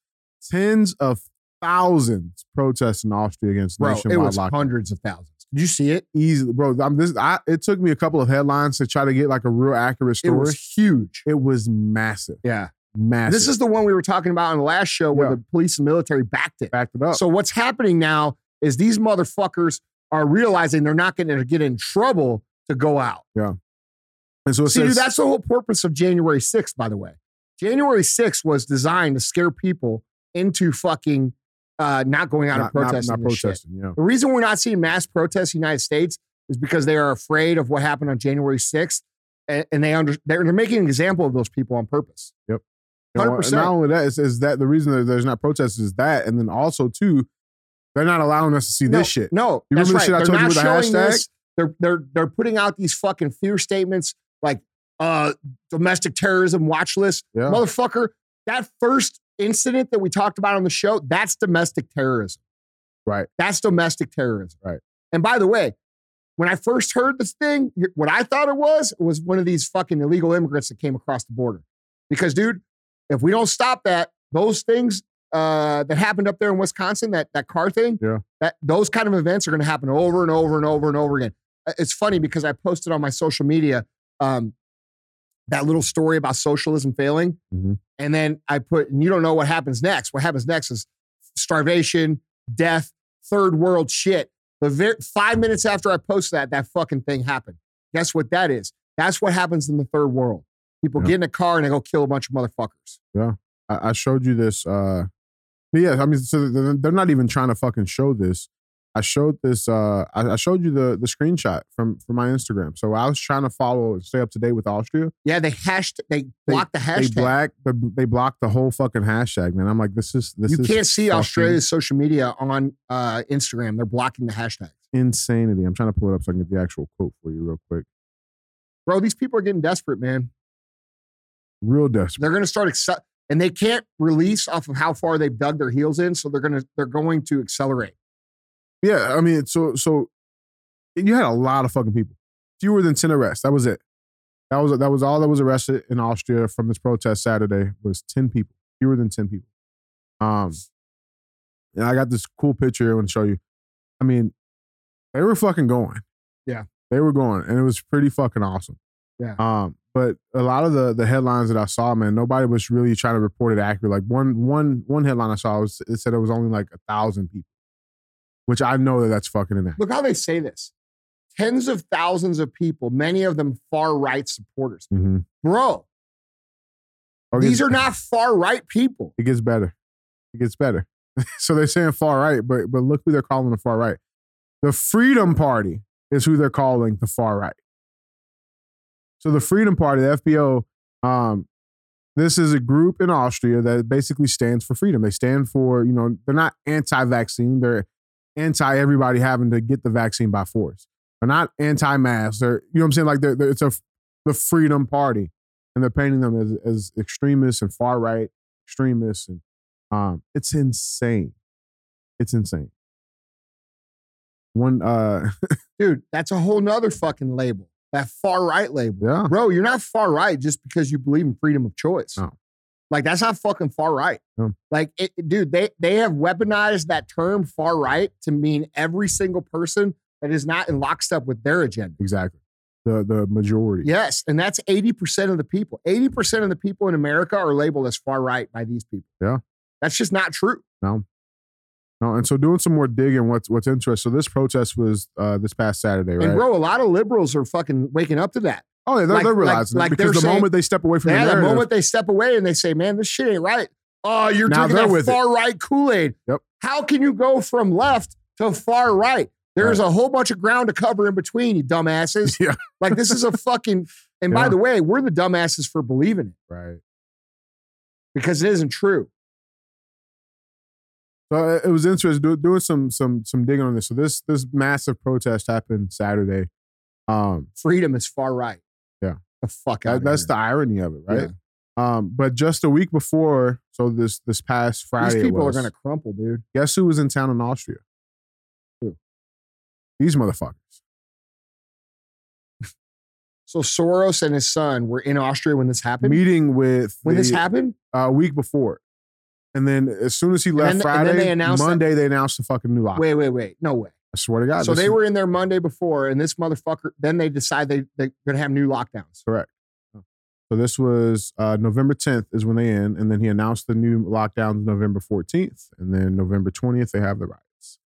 Tens of thousands protest in Austria against Bro, nationwide it was lockdown. hundreds of thousands. Did you see it? Easily, bro. I'm this. I, it took me a couple of headlines to try to get like a real accurate story. It was huge. It was massive, Yeah. massive. This is the one we were talking about on the last show where Yeah. the police and military backed it. backed it up. So what's happening now is these motherfuckers are realizing they're not going to get in trouble to go out. Yeah. And so it See, dude, that's the whole purpose of January 6th, by the way. January 6th was designed to scare people into fucking uh, not going out not, and protesting. not shit. protesting. Yeah, The reason we're not seeing mass protests in the United States is because they are afraid of what happened on January 6th. And, and they under, they're, they're making an example of those people on purpose. You know, and 100%. Not only that, is, that the reason that there's not protests is that, and then also too, they're not allowing us to see no, this shit. No, You that's remember the right. shit I they're told you with the hashtag? this. They're they're they're putting out these fucking fear statements like uh domestic terrorism watch list. Yeah, Motherfucker, that first incident that we talked about on the show, that's domestic terrorism. Right. That's domestic terrorism. Right. And by the way, when I first heard this thing, what I thought it was was one of these fucking illegal immigrants that came across the border. Because, dude, if we don't stop that, those things uh, that happened up there in Wisconsin, that that car thing, Yeah. that those kind of events are going to happen over and over and over and over again. It's funny because I posted on my social media um, that little story about socialism failing, Mhm. and then I put, and you don't know what happens next. What happens next is starvation, death, third world shit. The ver- five minutes after I posted that, that fucking thing happened. Guess what that is? That's what happens in the third world. People Yeah. get in a car and they go kill a bunch of motherfuckers. I, I showed you this. Uh, but yeah, I mean, so they're not even trying to fucking show this. I showed this. Uh, I, I showed you the the screenshot from from my Instagram. So I was trying to follow and stay up to date with Austria. Yeah, they hashed, they blocked the hashtag. They black they, they blocked the whole fucking hashtag, man. I'm like, this is this you is can't see fucking Australia's social media on uh, Instagram. They're blocking the hashtags. insanity. I'm trying to pull it up so I can get the actual quote for you real quick. Bro, these people are getting desperate, man. Real desperate. They're going to start acce- and they can't release off of how far they've dug their heels in, so they're going to they're going to accelerate. Yeah, I mean, so so you had a lot of fucking people. Fewer than ten arrests. That was it. That was that was all that was arrested in Austria from this protest Saturday was ten people. Fewer than ten people. Um, and I got this cool picture I want to show you. I mean, they were fucking going. Yeah. they were going, and it was pretty fucking awesome. Yeah. Um, but a lot of the the headlines that I saw, man, nobody was really trying to report it accurate. Like one one one headline I saw was it said it was only like a thousand people, which I know that that's fucking inaccurate. Look how they say this. Tens of thousands of people, many of them far right supporters. Mm-hmm. Bro, these are not far right people. It gets better. It gets better. so they're saying far right, but but look who they're calling the far right. The Freedom Party is who they're calling the far right. So the Freedom Party, the FPO, um, this is a group in Austria that basically stands for freedom. They stand for, you know, they're not anti-vaccine. They're anti everybody having to get the vaccine by force. They're not anti-mask. They're, you know what I'm saying? Like they're, they're- it's a the Freedom Party, and they're painting them as, as extremists and far right extremists, and um, it's insane. It's insane. One, uh, Dude, that's a whole nother fucking label. That far right label. yeah, Bro, you're not far right just because you believe in freedom of choice. No. Like that's not fucking far right. No. Like, it, dude, they they have weaponized that term far right to mean every single person that is not in lockstep with their agenda. exactly. The the majority. Yes, and that's eighty percent of the people. Eighty percent of the people in America are labeled as far right by these people. Yeah. that's just not true. No, and so doing some more digging, what's what's interesting. So this protest was uh, this past Saturday, right? And bro, a lot of liberals are fucking waking up to that. oh yeah, they're, like- they're realizing like it because the saying- moment they step away from Yeah, the the moment they step away and they say, "Man, this shit ain't right." Oh, you're Now drinking that with it. far right Kool Aid. Yep. How can you go from left to far right? There's a whole bunch of ground to cover in between, you dumbasses. Yeah. Like this is a fucking. And by the way, we're the dumbasses for believing it right? because it isn't true. So uh, it was interesting do, doing some some some digging on this. So this this massive protest happened Saturday. Um, Freedom is far right. Yeah. The fuck that, that's the irony of it, right? Um, but just a week before, so this this past Friday, These people was, are gonna crumple, dude. guess who was in town in Austria? Who? These motherfuckers. So Soros and his son were in Austria when this happened. Meeting with when this the- happened, uh, a week before. And then as soon as he left then- and then Friday, they announced Monday they announced the fucking new lock. wait, wait, wait, no way. I swear to God. so this they is were in there Monday before, and this motherfucker. Then they decide they they're gonna have new lockdowns. correct. So this was uh, November 10th is when they end, and then he announced the new lockdowns November 14th, and then November 20th they have the riots.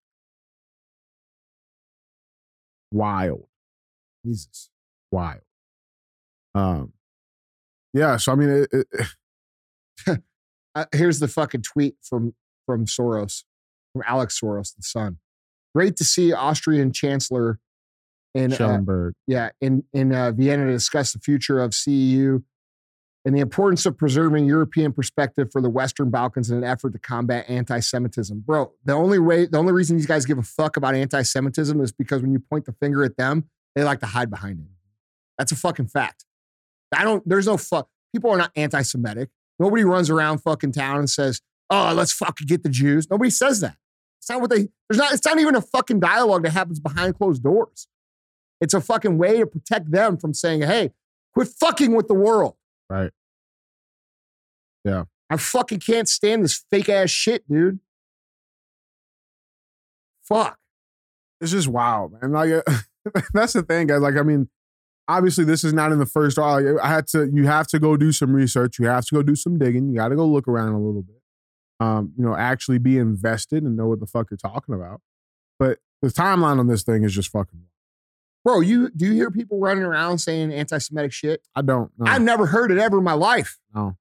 Wild, Jesus. wild. Um, yeah. So I mean, it, it, Uh, here's the fucking tweet from from Soros, from Alex Soros, the son. Great to see Austrian Chancellor in uh, yeah in in uh, Vienna to discuss the future of CEU and the importance of preserving European perspective for the Western Balkans in an effort to combat anti-Semitism. Bro, the only way, the only reason these guys give a fuck about anti-Semitism is because when you point the finger at them, they like to hide behind it. That's a fucking fact. I don't. There's no fuck. People are not anti-Semitic. Nobody runs around fucking town and says, "Oh, let's fucking get the Jews." Nobody says that. It's not what they. There's not. It's not even a fucking dialogue that happens behind closed doors. It's a fucking way to protect them from saying, "Hey, quit fucking with the world." Right. Yeah. I fucking can't stand this fake ass shit, dude. Fuck. it's just wild, man. Like uh, that's the thing, guys. Like, I mean, obviously, this is not in the first. Like, I had to. You have to go do some research. You have to go do some digging. You got to go look around a little bit. Um, you know, actually be invested and know what the fuck you're talking about. But the timeline on this thing is just fucking. Bro, you do you hear people running around saying anti-Semitic shit? I don't know. I've never heard it ever in my life. No.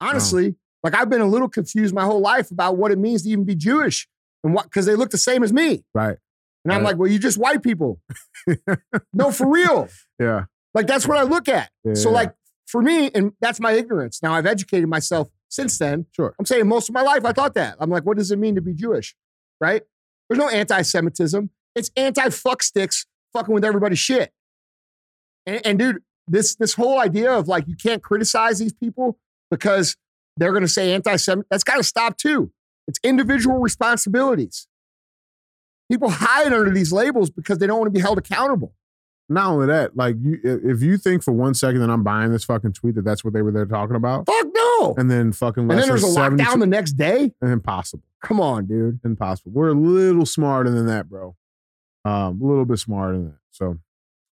Honestly, like I've been a little confused my whole life about what it means to even be Jewish and what because they look the same as me. right. And I'm like, well, you just white people. no, for real. Yeah. Like that's what I look at. Yeah, so like for me, and that's my ignorance. Now I've educated myself since then. Sure. I'm saying most of my life I thought that. I'm like, what does it mean to be Jewish? Right? There's no anti-Semitism. It's anti-fuck sticks fucking with everybody's shit. And, and dude, this this whole idea of like you can't criticize these people because they're gonna say anti-Semitic, that's gotta stop too. It's individual responsibilities. People hide under these labels because they don't want to be held accountable. Not only that, like you, if you think for one second that I'm buying this fucking tweet that that's what they were there talking about, Fuck no. and then fucking And then there's a than 72 lockdown the next day. impossible. Come on, dude. impossible. We're a little smarter than that, bro. Um, a little bit smarter than that. So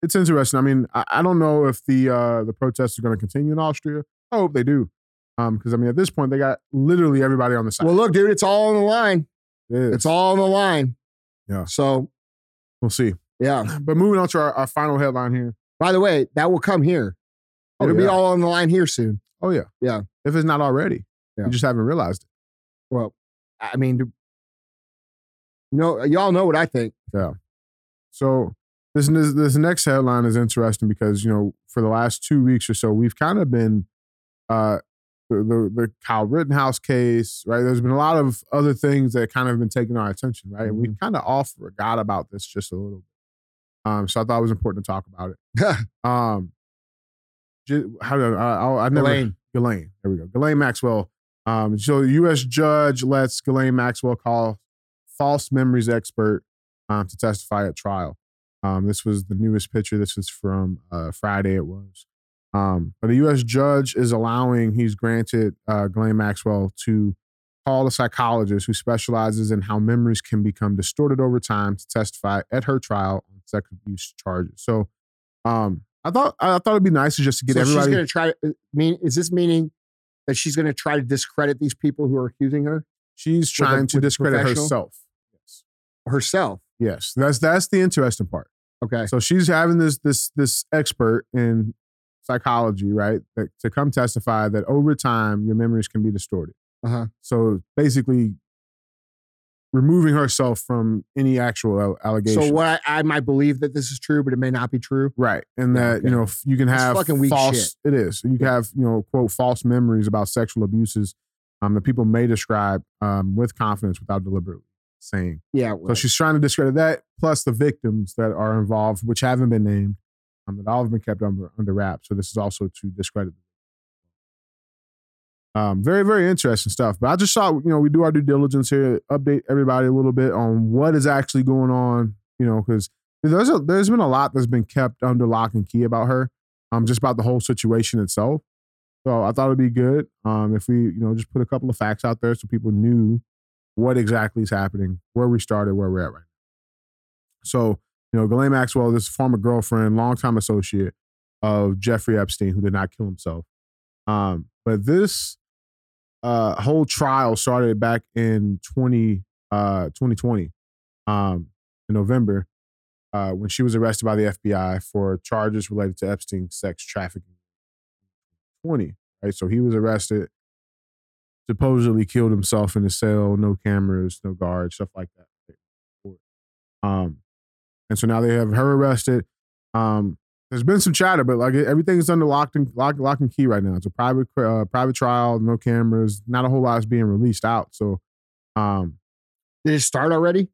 it's interesting. I mean, I, I don't know if the uh, the protests are going to continue in Austria. I hope they do. Um, because I mean, at this point, they got literally everybody on the side. Well, look, dude, it's all on the line. It. It's all on the line. Yeah. So, We'll see. yeah. But moving on to our, our final headline here. By the way, that will come here. Oh, It'll be all on the line here soon. Oh yeah, Yeah. If it's not already, Yeah. you just haven't realized it. Well, I mean, you know, y'all know what I think. Yeah. So this, this this next headline is interesting because you know for the last two weeks or so we've kind of been uh the, the the Kyle Rittenhouse case, right? There's been a lot of other things that kind of been taking our attention, right? And we kind of all forgot about this just a little bit. Um, so I thought it was important to talk about it. um, ju- how do I, I, I never Ghislaine. Ghislaine. There we go. Ghislaine Maxwell. Um, so U.S. judge lets Ghislaine Maxwell call false memories expert um, to testify at trial. Um, this was the newest picture. This was from uh, Friday. It was. Um, but a U.S. judge is allowing, he's granted uh, Ghislaine Maxwell to call a psychologist who specializes in how memories can become distorted over time to testify at her trial on sex abuse charges. So, um, I thought I thought it'd be nice to just to get so everybody. she's going to try. To, mean is this meaning that she's going to try to discredit these people who are accusing her she's with a- trying to discredit herself. Yes, herself? yes, that's that's the interesting part. Okay. So she's having this this this expert in psychology, right, that, to come testify that over time your memories can be distorted. Uh-huh. So basically, removing herself from any actual al- allegation. So what I, I might believe that this is true, but it may not be true. Right, and that okay. you know you can That's have fucking weak false. shit. It is. You can have you know quote false memories about sexual abuses um, that people may describe um, with confidence without deliberately saying. Yeah. So she's trying to discredit that, plus the victims that are involved, which haven't been named, um, that all have been kept under under wraps. So this is also to discredit. Um, very very interesting stuff. But I just thought you know we do our due diligence here, update everybody a little bit on what is actually going on. You know, because there's a there's been a lot that's been kept under lock and key about her, um, just about the whole situation itself. So I thought it'd be good um, if we you know just put a couple of facts out there so people knew what exactly is happening, where we started, where we're at right now. So, you know, Ghislaine Maxwell, this former girlfriend, longtime associate of Jeffrey Epstein, who did not kill himself. Um, but this uh, whole trial started back in 20, uh, 2020, um, in November, uh, when she was arrested by the FBI for charges related to Epstein sex trafficking. 20, right? So he was arrested supposedly killed himself in the cell, no cameras, no guards, stuff like that. Um, and so now they have her arrested. Um, there's been some chatter, but like everything's under locked and lock, lock and key right now. It's a private uh, private trial, no cameras, not a whole lot is being released out. So, um, Did it start already?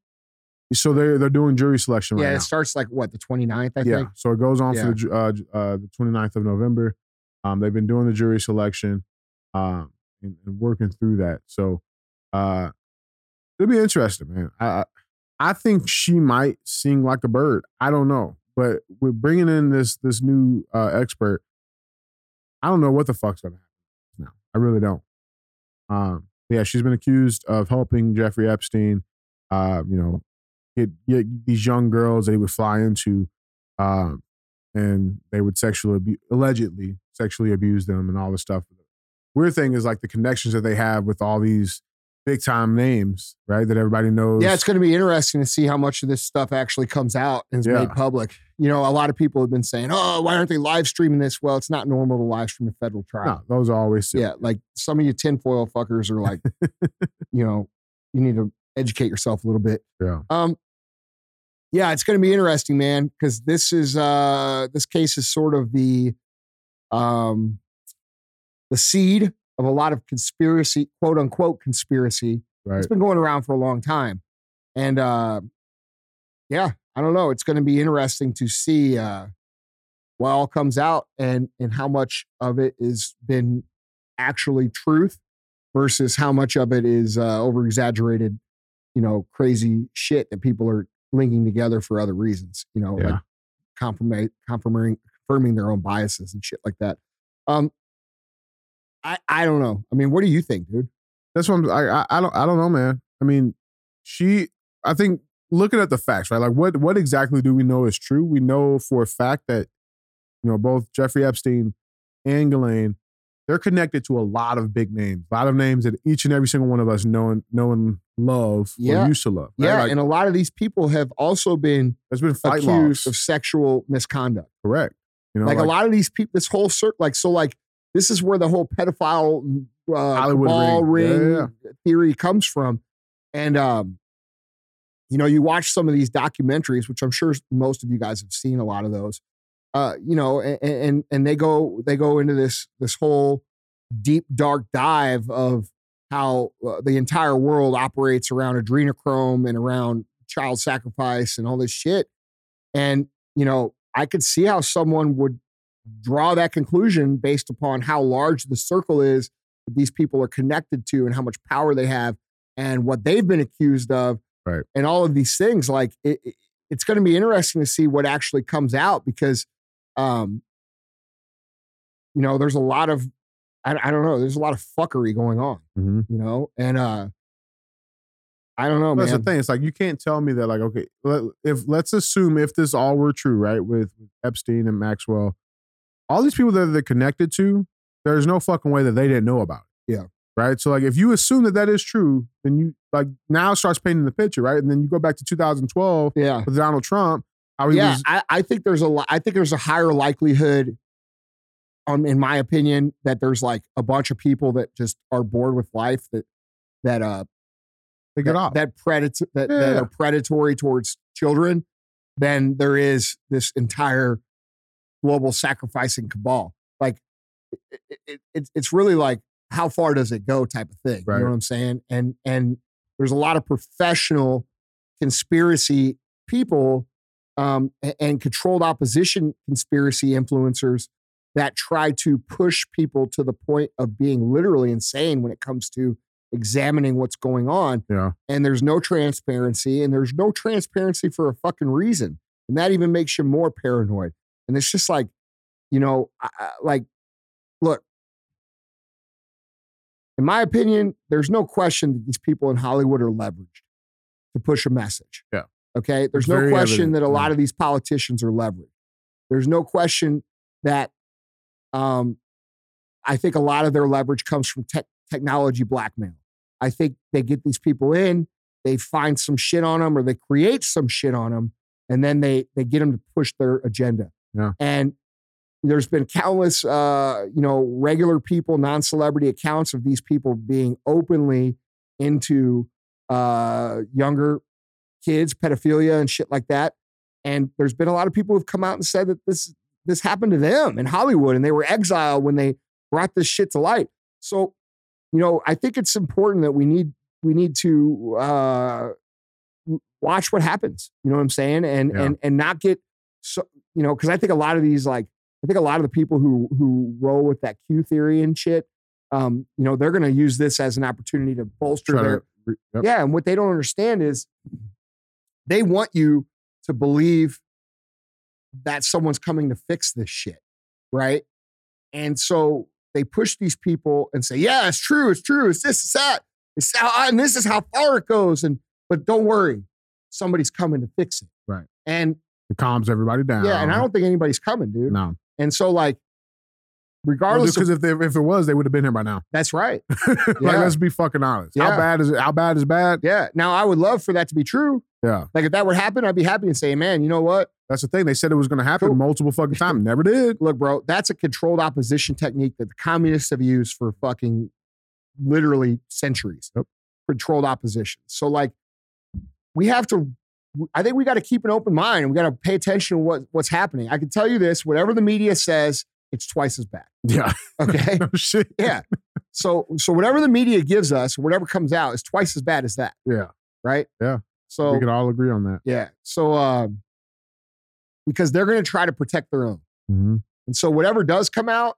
so they're they're doing jury selection right now. yeah, now. it starts like what the 29th, I yeah, think. so it goes on Yeah. for the uh, uh, the 29th of November. Um, they've been doing the jury selection, um, and, and working through that. So, uh, it'll be interesting, man. I I- I think she might sing like a bird. I don't know, but we're bringing in this this new uh, expert, I don't know what the fuck's gonna happen now. I really don't. Um, yeah, she's been accused of helping Jeffrey Epstein. Uh, you know, get, get these young girls they would fly into, um, and they would sexually abu- allegedly sexually abuse them and all this stuff. Weird thing is like the connections that they have with all these big time names, right? That everybody knows. Yeah, it's going to be interesting to see how much of this stuff actually comes out and is Yeah. made public. You know, a lot of people have been saying, "Oh, why aren't they live streaming this?" Well, it's not normal to live stream a federal trial. no, those are always silly. Yeah, like some of you tinfoil fuckers are like, you know, you need to educate yourself a little bit. Yeah. Um, yeah, it's going to be interesting, man, because this is uh this case is sort of the um the seed of a lot of conspiracy, quote unquote conspiracy. Right. It's been going around for a long time, and uh, yeah, I don't know. It's going to be interesting to see uh, what all comes out and and how much of it has been actually truth versus how much of it is uh, over exaggerated, you know, crazy shit that people are linking together for other reasons. You know, Yeah. like confirming confirming confirming their own biases and shit like that. Um, I I don't know. I mean, what do you think, dude? That's what I'm, I, I I don't I don't know, man. I mean, she. I think looking at the facts, right? Like, what what exactly do we know is true? We know for a fact that you know both Jeffrey Epstein and Ghislaine, they're connected to a lot of big names, a lot of names that each and every single one of us know and know and love Yeah. or used to love. right? Yeah, like, and a lot of these people have also been there's been fight accused laws, of sexual misconduct. correct? You know, like, a lot of these people, this whole circle, like so, like this is where the whole pedophile uh, Hollywood cabal ring. ring, Yeah, yeah, theory comes from, and um, you know, you watch some of these documentaries, which I'm sure most of you guys have seen a lot of those. Uh, you know, and, and and they go they go into this this whole deep dark dive of how uh, the entire world operates around adrenochrome and around child sacrifice and all this shit. And you know, I could see how someone would draw that conclusion based upon how large the circle is that these people are connected to and how much power they have and what they've been accused of Right. and all of these things like it, it- it's going to be interesting to see what actually comes out because um you know there's a lot of I, I don't know there's a lot of fuckery going on Mm-hmm. you know and uh i don't know That's man the thing. It's like you can't tell me that. Like, okay, if let's assume if this all were true, right, with Epstein and Maxwell, all these people that they're connected to, there's no fucking way that they didn't know about it. Yeah. Right. So like, if you assume that that is true, then you like now starts painting the picture, right? And then you go back to 2012 yeah with Donald Trump. How yeah was. I, I think there's a li- i think there's a higher likelihood um in my opinion that there's like a bunch of people that just are bored with life that that uh They get that, off. that predator that, that are predatory towards children than there is this entire global sacrificing cabal. Like it, it, it, it's- it's really like how far does it go type of thing. You know what I'm saying? And and there's a lot of professional conspiracy people um, and controlled opposition conspiracy influencers that try to push people to the point of being literally insane when it comes to examining what's going on yeah. and there's no transparency and there's no transparency for a fucking reason and that even makes you more paranoid and it's just like you know I, like look in my opinion there's no question that these people in hollywood are leveraged to push a message Yeah. okay there's It's no question evident, that a yeah. lot of these politicians are leveraged there's no question that um i think a lot of their leverage comes from tech technology blackmail I think they get these people in, they find some shit on them or they create some shit on them, and then they they get them to push their agenda. Yeah. And there's been countless, uh, you know, regular people, non-celebrity accounts of these people being openly into uh, younger kids, pedophilia, and shit like that. And there's been a lot of people who've come out and said that this this happened to them in Hollywood, and they were exiled when they brought this shit to light. So you know, I think it's important that we need we need to uh, watch what happens. You know what I'm saying, and Yeah. and and not get so you know because I think a lot of these like I think a lot of the people who who roll with that Q theory and shit, um, you know, they're going to use this as an opportunity to bolster Try their to, yep. yeah, and what they don't understand is they want you to believe that someone's coming to fix this shit, right? And so they push these people and say, "Yeah, it's true, it's true, it's this, it's that, it's how, and this is how far it goes." And but don't worry, somebody's coming to fix it, Right. And It calms everybody down. yeah, and I don't think anybody's coming, dude. No. And so, like, regardless, Because of, if they, if it was, they would have been here by now. that's right. like, Yeah. let's be fucking honest. How bad is it? How bad is bad? Yeah. Now, I would love for that to be true. Yeah. Like, if that would happen, I'd be happy and say, "Man, you know what? That's the thing. They said it was going to happen Cool. multiple fucking times. Never did. look, bro, that's a controlled opposition technique that the communists have used for fucking literally centuries. Yep. Controlled opposition. So, like, we have to. I think we got to keep an open mind and we got to pay attention to what, what's happening. I can tell you this: whatever the media says, it's twice as bad. Yeah. Okay. no shit. yeah. So, so whatever the media gives us, whatever comes out, is twice as bad as that, Yeah. right? Yeah. So we can all agree on that. yeah. So, um, because they're going to try to protect their own. Mm-hmm. And so whatever does come out,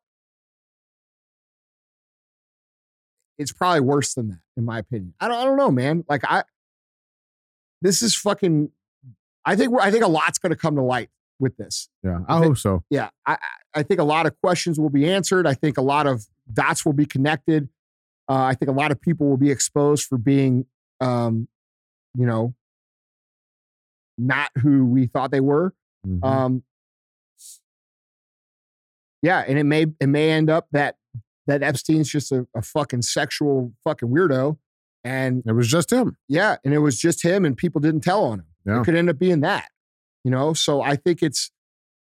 it's probably worse than that, in my opinion. I don't, I don't know, man. Like I, this is fucking. I think we're, I think a lot's going to come to light with this. Yeah. I If it- hope so. Yeah, I, I- I think a lot of questions will be answered. I think a lot of dots will be connected. Uh, I think a lot of people will be exposed for being, um, you know, not who we thought they were. Mhm. Um, yeah, and it may it may end up that that Epstein's just a, a fucking sexual fucking weirdo, and it was just him. yeah, and it was just him, and people didn't tell on him. Yeah. It could end up being that, you know. So I think it's,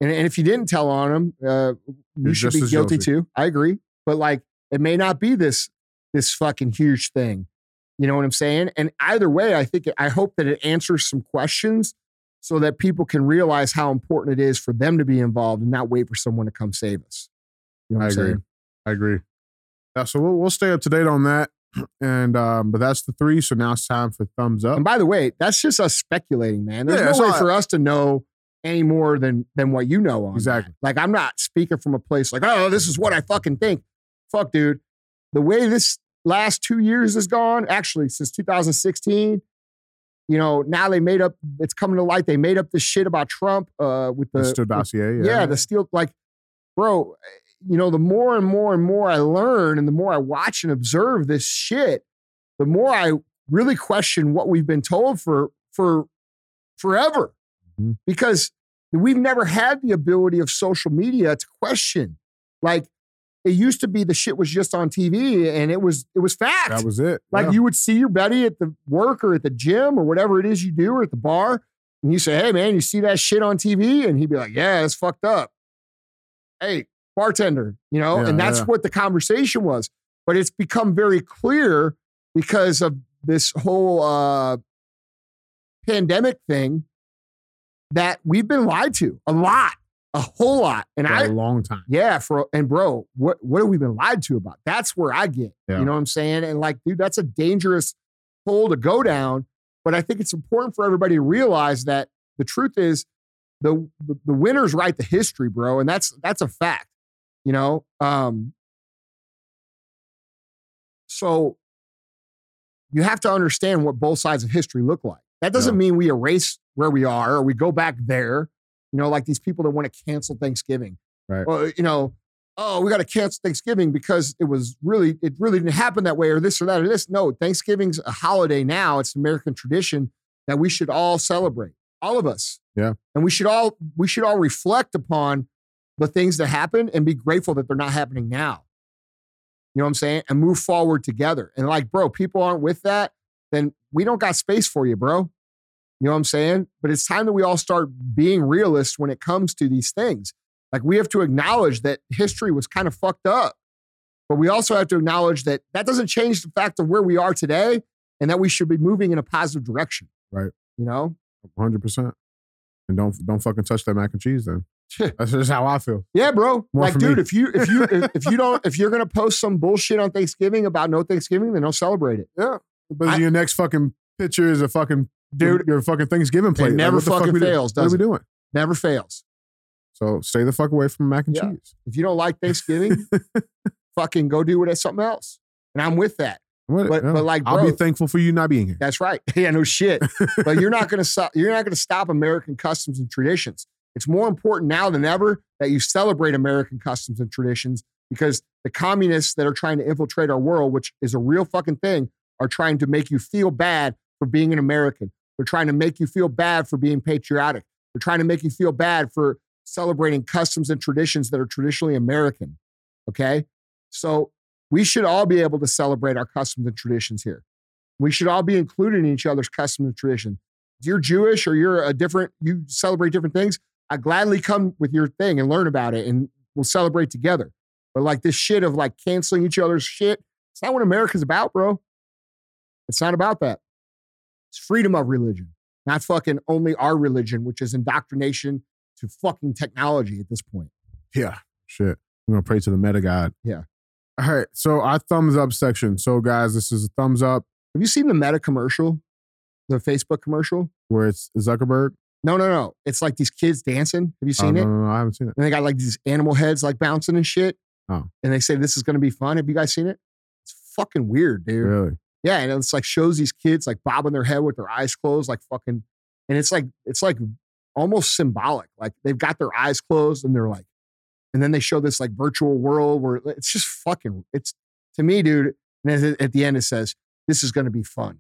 and, and if you didn't tell on him, uh, you should be guilty guilty. too. I agree, but like it may not be this this fucking huge thing, You know what I'm saying? And either way, I think I hope that it answers some questions so that people can realize how important it is for them to be involved and not wait for someone to come save us. You know I agree. saying? I agree. Yeah, so we'll we'll stay up to date on that. And um, but that's the three. So now it's time for thumbs up. And by the way, that's just us speculating, man. There's Yeah, no way I- for us to know any more than than what you know on that. Exactly. Like I'm not speaking from a place like, oh, this is what I fucking think. Fuck, dude. The way this last two years has gone, actually since 2016, you know, now they made up. It's coming to light. They made up this shit about Trump uh, with the, The Steele dossier. yeah, Yeah. the Steele. Like, bro, you know, the more and more and more I learn, and the more I watch and observe this shit, the more I really question what we've been told for for forever, Mhm. because we've never had the ability of social media to question. Like, it used to be the shit was just on TV, and it was it was fact. that was it. Like Yeah. you would see your buddy at the work or at the gym or whatever it is you do or at the bar, and you say, "Hey man, you see that shit on TV?" And he'd be like, "Yeah, it's fucked up." Hey, bartender, you know, Yeah, and that's yeah. what the conversation was. But it's become very clear because of this whole uh, pandemic thing that we've been lied to a lot, a whole lot, and for I a long time. yeah, for and bro, what what have we been lied to about? That's where I get. Yeah. You know what I'm saying? And like, dude, that's a dangerous hole to go down. But I think it's important for everybody to realize that the truth is the the, the winners write the history, bro, and that's that's a fact. You know, um, so you have to understand what both sides of history look like. That doesn't Yeah. mean we erase where we are or we go back there. You know, like these people that want to cancel Thanksgiving. Right. Well, you know, oh, we got to cancel Thanksgiving because it was really, it really didn't happen that way or this or that or this. No, Thanksgiving's a holiday now. It's an American tradition that we should all celebrate. All of us. Yeah. And we should all, we should all reflect upon the things that happen and be grateful that they're not happening now. You know what I'm saying? And move forward together. And like, bro, people aren't with that, then we don't got space for you, bro. You know what I'm saying? But it's time that we all start being realists when it comes to these things. Like we have to acknowledge that history was kind of fucked up. But we also have to acknowledge that that doesn't change the fact of where we are today and that we should be moving in a positive direction. Right. You know? hundred percent. And don't don't fucking touch that mac and cheese. Then that's just how I feel. Yeah, bro. More like, dude, me. if you if you if, if you don't if you're gonna post some bullshit on Thanksgiving about no Thanksgiving, then don't celebrate it. Yeah, but I- your next fucking picture is a fucking Dude, Your, fucking Thanksgiving plate. Like, never fuck fucking do- fails, What are does we it? doing? never fails. So stay the fuck away from mac and Yeah. cheese. If you don't like Thanksgiving, fucking go do it at something else. And I'm with that. What- But- yeah. but like, I'll be thankful for you not being here. That's right. Yeah, no shit. but you're not gonna stop. You're not gonna stop American customs and traditions. It's more important now than ever that you celebrate American customs and traditions because the communists that are trying to infiltrate our world, which is a real fucking thing, are trying to make you feel bad for being an American. They're trying to make you feel bad for being patriotic. They're trying to make you feel bad for celebrating customs and traditions that are traditionally American. Okay. So we should all be able to celebrate our customs and traditions here. We should all be included in each other's customs and traditions. If you're Jewish or you're a different, you celebrate different things, I gladly come with your thing and learn about it and we'll celebrate together. But like this shit of like canceling each other's shit, it's not what America's about, bro. It's not about that. It's freedom of religion, not fucking only our religion, which is indoctrination to fucking technology at this point. Yeah. Shit. I'm gonna pray to the meta god. Yeah. All right. So our thumbs up section. So guys, this is a thumbs up Have you seen the Meta commercial, the Facebook commercial? where it's Zuckerberg. No, no, no. It's like these kids dancing. Have you oh, seen Oh, it? No, no, no, I haven't seen it. And they got like these animal heads like bouncing and shit. Oh. And they say this is going to be fun. Have you guys seen it? It's fucking weird, dude. Really? Yeah, and it's like shows these kids like bobbing their head with their eyes closed, like fucking, and it's like it's like almost symbolic. Like they've got their eyes closed and they're like, and then they show this like virtual world where it's just fucking. It's to me, dude. And at at the end it says, "This is going to be fun."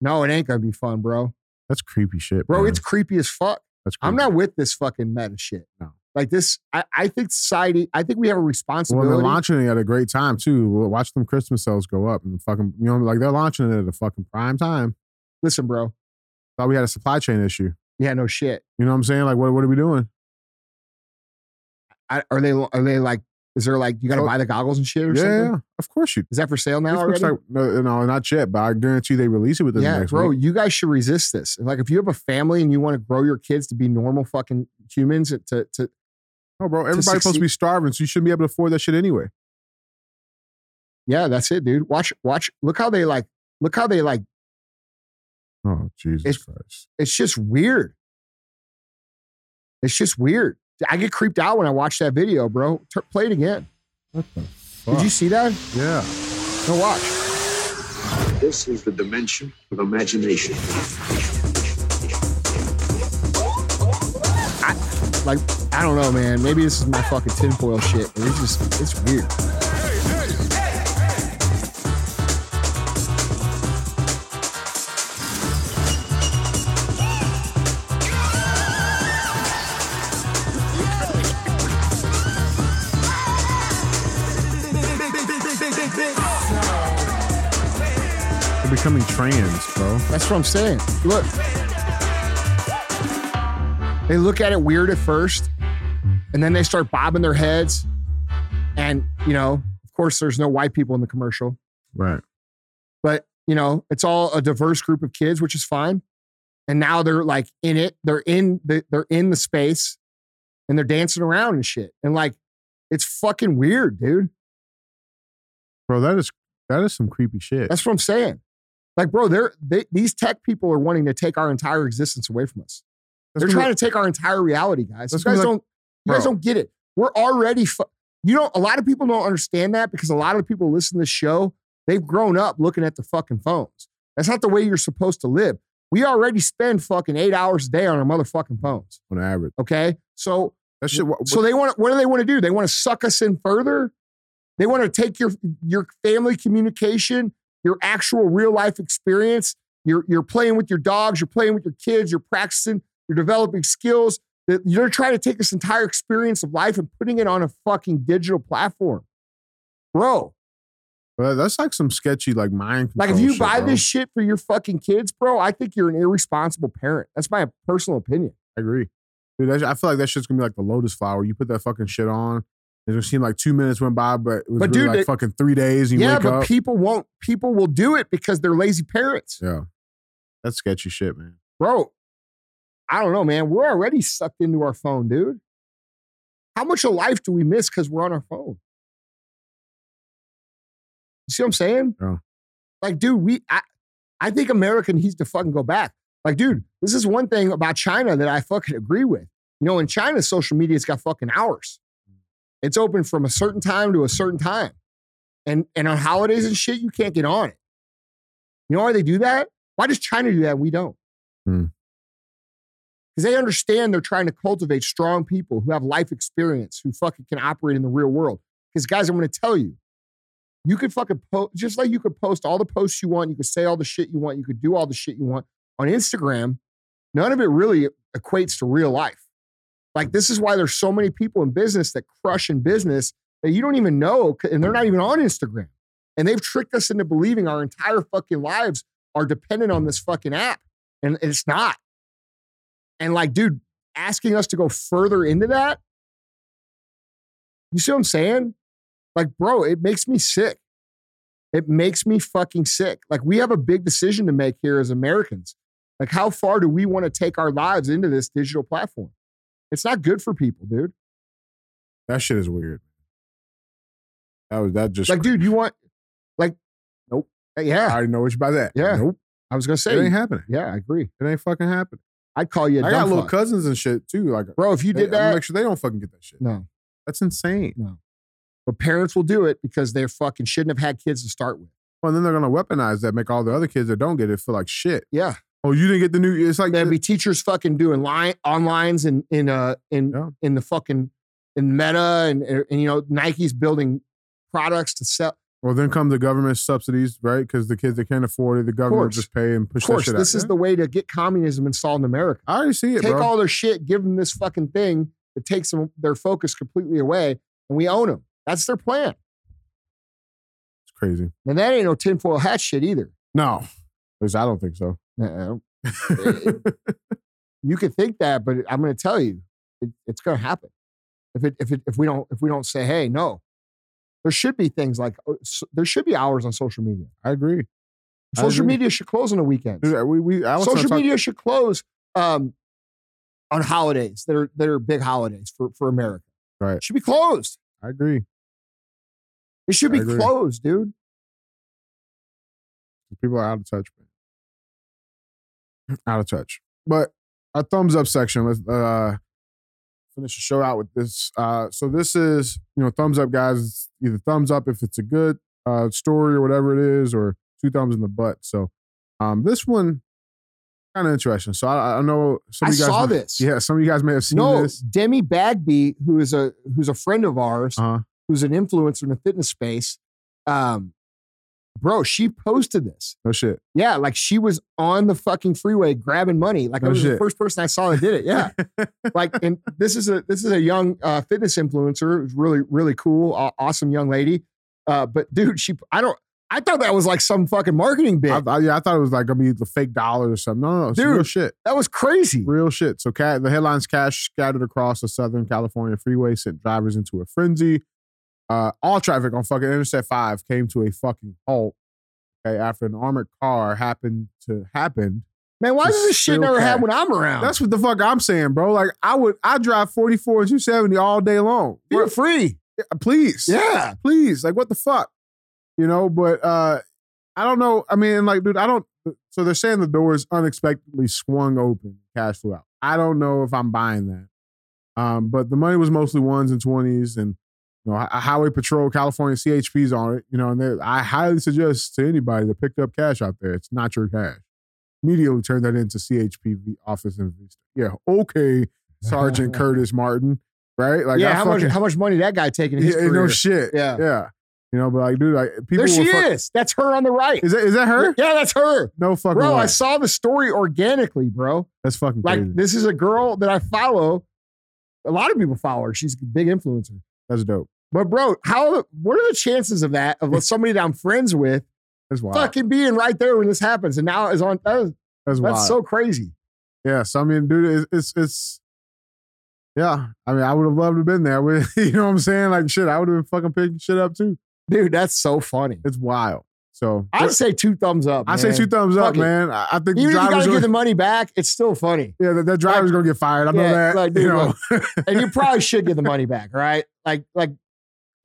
No, it ain't going to be fun, bro. That's creepy shit, Bro, man. it's creepy as fuck. That's I'm not with this fucking meta shit. No. Like this, I, I think society, I think we have a responsibility. Well, they're launching it at a great time too. Watch them Christmas sales go up and fucking, you know, like they're launching it at a fucking prime time. Listen, bro. Thought we had a supply chain issue. Yeah, no shit. You know what I'm saying? Like, what, what are we doing? I, are they are they like Is there like you got to oh, So- buy the goggles and shit or something? yeah, of course you. Is that for sale now already? like no, no, not yet, but I guarantee they release it within the next. yeah, bro, week. you guys should resist this. Like, if you have a family and you want to grow your kids to be normal fucking humans, to to No, bro, everybody's supposed to be starving, so you shouldn't be able to afford that shit anyway. yeah, that's it, dude. Watch, watch. Look how they like. Look how they like. Oh, Jesus It's- Christ. It's just weird. It's just weird. I get creeped out when I watch that video, bro. Tur play it again. What the fuck? Did you see that? Yeah. No, watch. This is the dimension of imagination. Like, I don't know, man. Maybe this is my fucking tinfoil shit, but it's just, it's weird. Becoming trans, bro. That's what I'm saying. Look. They look at it weird at first, and then they start bobbing their heads. And, you know, of course, there's no white people in the commercial, Right. but, you know, it's all a diverse group of kids, which is fine. And now they're like in it, they're in the, they're in the space and they're dancing around and shit. And like, it's fucking weird, dude. Bro, that is that is some creepy shit. That's what I'm saying. Like, bro, they're, they, these tech people are wanting to take our entire existence away from us. That's They're trying to take our entire reality, guys. You guys like- don't. You guys don't get it. We're already. Fu- you know, a lot of people don't understand that because a lot of people listen to this show. They've grown up looking at the fucking phones. That's not the way you're supposed to live. We already spend fucking eight hours a day on our motherfucking phones. on average. Okay, so That shit. What, so they want. What do they want to do? They want to suck us in further. They want to take your your family communication, your actual real life experience. You're you're playing with your dogs. You're playing with your kids. You're practicing. You're developing skills. That You're trying to take this entire experience of life and putting it on a fucking digital platform, bro. Well, that's like some sketchy, like mind. Like if you shit, buy bro. this shit for your fucking kids, bro, I think you're an irresponsible parent. That's my personal opinion. I agree, dude. I feel like that shit's gonna be like the lotus flower. You put that fucking shit on. It just seemed like two minutes went by, but it was But really dude, like fucking three days. Yeah, but up. people won't. People will do it because they're lazy parents. yeah, that's sketchy shit, man. bro, I don't know, man. We're already sucked into our phone, dude. How much of life do we miss because we're on our phone? You see what I'm saying? Yeah. Like, dude, we I, I think America needs to fucking go back. Like, dude, this is one thing about China that I fucking agree with. You know, in China, social media's got fucking hours. It's open from a certain time to a certain time. And and on holidays and shit, you can't get on it. You know why they do that? Why does China do that and we don't? Hmm. Because they understand they're trying to cultivate strong people who have life experience, who fucking can operate in the real world. Because, guys, I'm going to tell you, you could fucking post, just like you could post all the posts you want, you could say all the shit you want, you could do all the shit you want on Instagram. None of it really equates to real life. Like, this is why there's so many people in business that crush in business that you don't even know, and they're not even on Instagram. And they've tricked us into believing our entire fucking lives are dependent on this fucking app. And it's not. And like, dude, asking us to go further into that, you see what I'm saying? Like, bro, it makes me sick. It makes me fucking sick. Like, we have a big decision to make here as Americans. Like, how far do we want to take our lives into this digital platform? It's not good for people, dude. That shit is weird. That was that just Like, dude, you want, like, nope. Uh, yeah, I already know what you by that. Yeah. Nope. I was gonna say It ain't happening. yeah, I agree. It ain't fucking happening. I'd call you a I got little fuck. cousins and shit too. Like, Bro, if you did that, make sure they don't fucking get that shit. no, That's insane. no. But parents will do it because they fucking shouldn't have had kids to start with. Well, then they're gonna weaponize that, make all the other kids that don't get it feel like shit. Yeah. Oh, you didn't get the new. It's like There'd be teachers fucking doing line onlines in in uh in Yeah. in the fucking in Meta and, and you know Nike's building products to sell. well, then come the government subsidies, right? Because the kids that can't afford it, the government just pay and push Of course, that shit this out. is Yeah. the way to get communism installed in America. I already see it, Take bro. all their shit, give them this fucking thing that takes them their focus completely away, and we own them. That's their plan. it's crazy. And that ain't no tinfoil hat shit either. No, at least I don't think so. Uh-uh. you could think that, but I'm going to tell you, it, it's going to happen. If it, if it, if we don't, if we don't say, hey, no, There should be things like uh, there should be hours on social media. I agree. I Social agree. media should close on the weekends. We we I social media should close um, on holidays that are that are big holidays for for America. Right. It should be closed. I agree. It should I be agree. closed, dude. People are out of touch, man. Out of touch. But our thumbs up section. Let's uh, finish the show out with this. Uh, so this is you know thumbs up, guys. Either thumbs up if it's a good uh, story or whatever it is, or two thumbs in the butt. So um, this one kind of interesting. So I, I know some I of you guys saw may- this. Yeah, some of you guys may have seen this. no, this. Demi Bagby, who is a who's a friend of ours, Uh-huh. who's an influencer in the fitness space. Um, bro, she posted this. No shit. Yeah, like she was on the fucking freeway grabbing money. Like I No was the first person I saw that did it. Yeah, like and this is a this is a young uh, fitness influencer. who's really really cool, aw- awesome young lady. Uh, but dude, she I don't I thought that was like some fucking marketing bit. I, I, yeah, I thought it was like gonna be the fake dollar or something. No, no, Dude. real shit. that was crazy. Real shit. So ca- the headlines cash scattered across the Southern California freeway sent drivers into a frenzy. Uh, all traffic on fucking Interstate 5 came to a fucking halt okay, after an armored car happened to happen. Man, why does this shit never happen when I'm around? That's what the fuck I'm saying, bro. Like I would I drive 44 and 270 all day long. You're free. please. Yeah. please. Like, what the fuck? You know, but uh I don't know. I mean, like, dude, I don't so they're saying the doors unexpectedly swung open, cash flew out. I don't know if I'm buying that. Um, but the money was mostly ones and twenties and you know, Highway Patrol, California CHP's on it, you know, and I highly suggest to anybody that picked up cash out there, it's not your cash. Immediately turn that into CHP office in Vista. Yeah, okay, Sergeant Curtis Martin, right? Like, yeah, I how fucking- much how much money that guy taking in his yeah, career? no shit. Yeah. yeah. You know, but like, dude, like people. there she fuck- is. That's her on the right. Is that is that her? Yeah, that's her. No fucking Bro, way. I saw the story organically, bro. That's fucking Like crazy. this is a girl that I follow. A lot of people follow her. She's a big influencer. That's dope. But bro, how what are the chances of that of somebody that I'm friends with fucking being right there when this happens and now is on that is, That's that's so crazy. yeah. So I mean, dude, it's, it's it's. Yeah, I mean, I would have loved to have been there. With, you know what I'm saying? Like, shit, I would have been fucking picking shit up too. Dude, that's so funny. It's wild. So I'd say two thumbs up. I say two thumbs up, man. I, I think Even if you gotta gonna, get the money back, it's still funny. yeah, that, that driver's gonna get fired. I know Yeah, that. like, you dude, know, and you probably should get the money back, right? Like, like,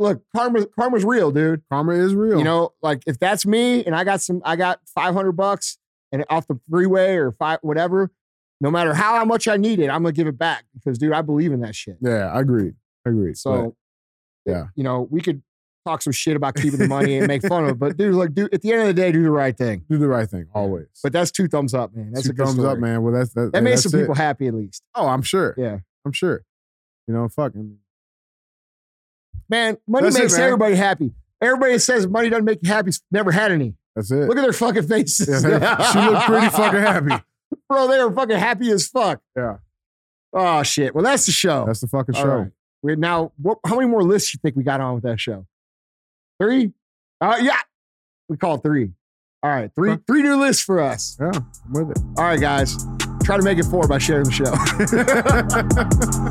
look, karma, karma's real, dude. karma is real. You know, like if that's me and I got some, I got five hundred bucks and off the freeway or five whatever. No matter how much I need it, I'm gonna give it back because, dude, I believe in that shit. Yeah, I agree. I agree. So, yeah. you know, we could talk some shit about keeping the money and make fun of it, but dude, like, dude, at the end of the day, do the right thing. Do the right thing always. But that's two thumbs up, man. That's two a good thumbs story. up, man. Well, that's that. That made some it. people happy at least. Oh, I'm sure. Yeah. I'm sure. You know, fuck. Man, money That's it, makes man. everybody happy. Everybody says money doesn't make you happy never had any. that's it. Look at their fucking faces. Yeah, she looked pretty fucking happy. Bro, they were fucking happy as fuck. Yeah. Oh shit. Well, that's the show. That's the fucking All show. right. We now what how many more lists you think we got on with that show? Three? Uh yeah. We call it three. All right, three three new lists for us. Yeah, I'm with it. All right, guys. Try to make it four by sharing the show.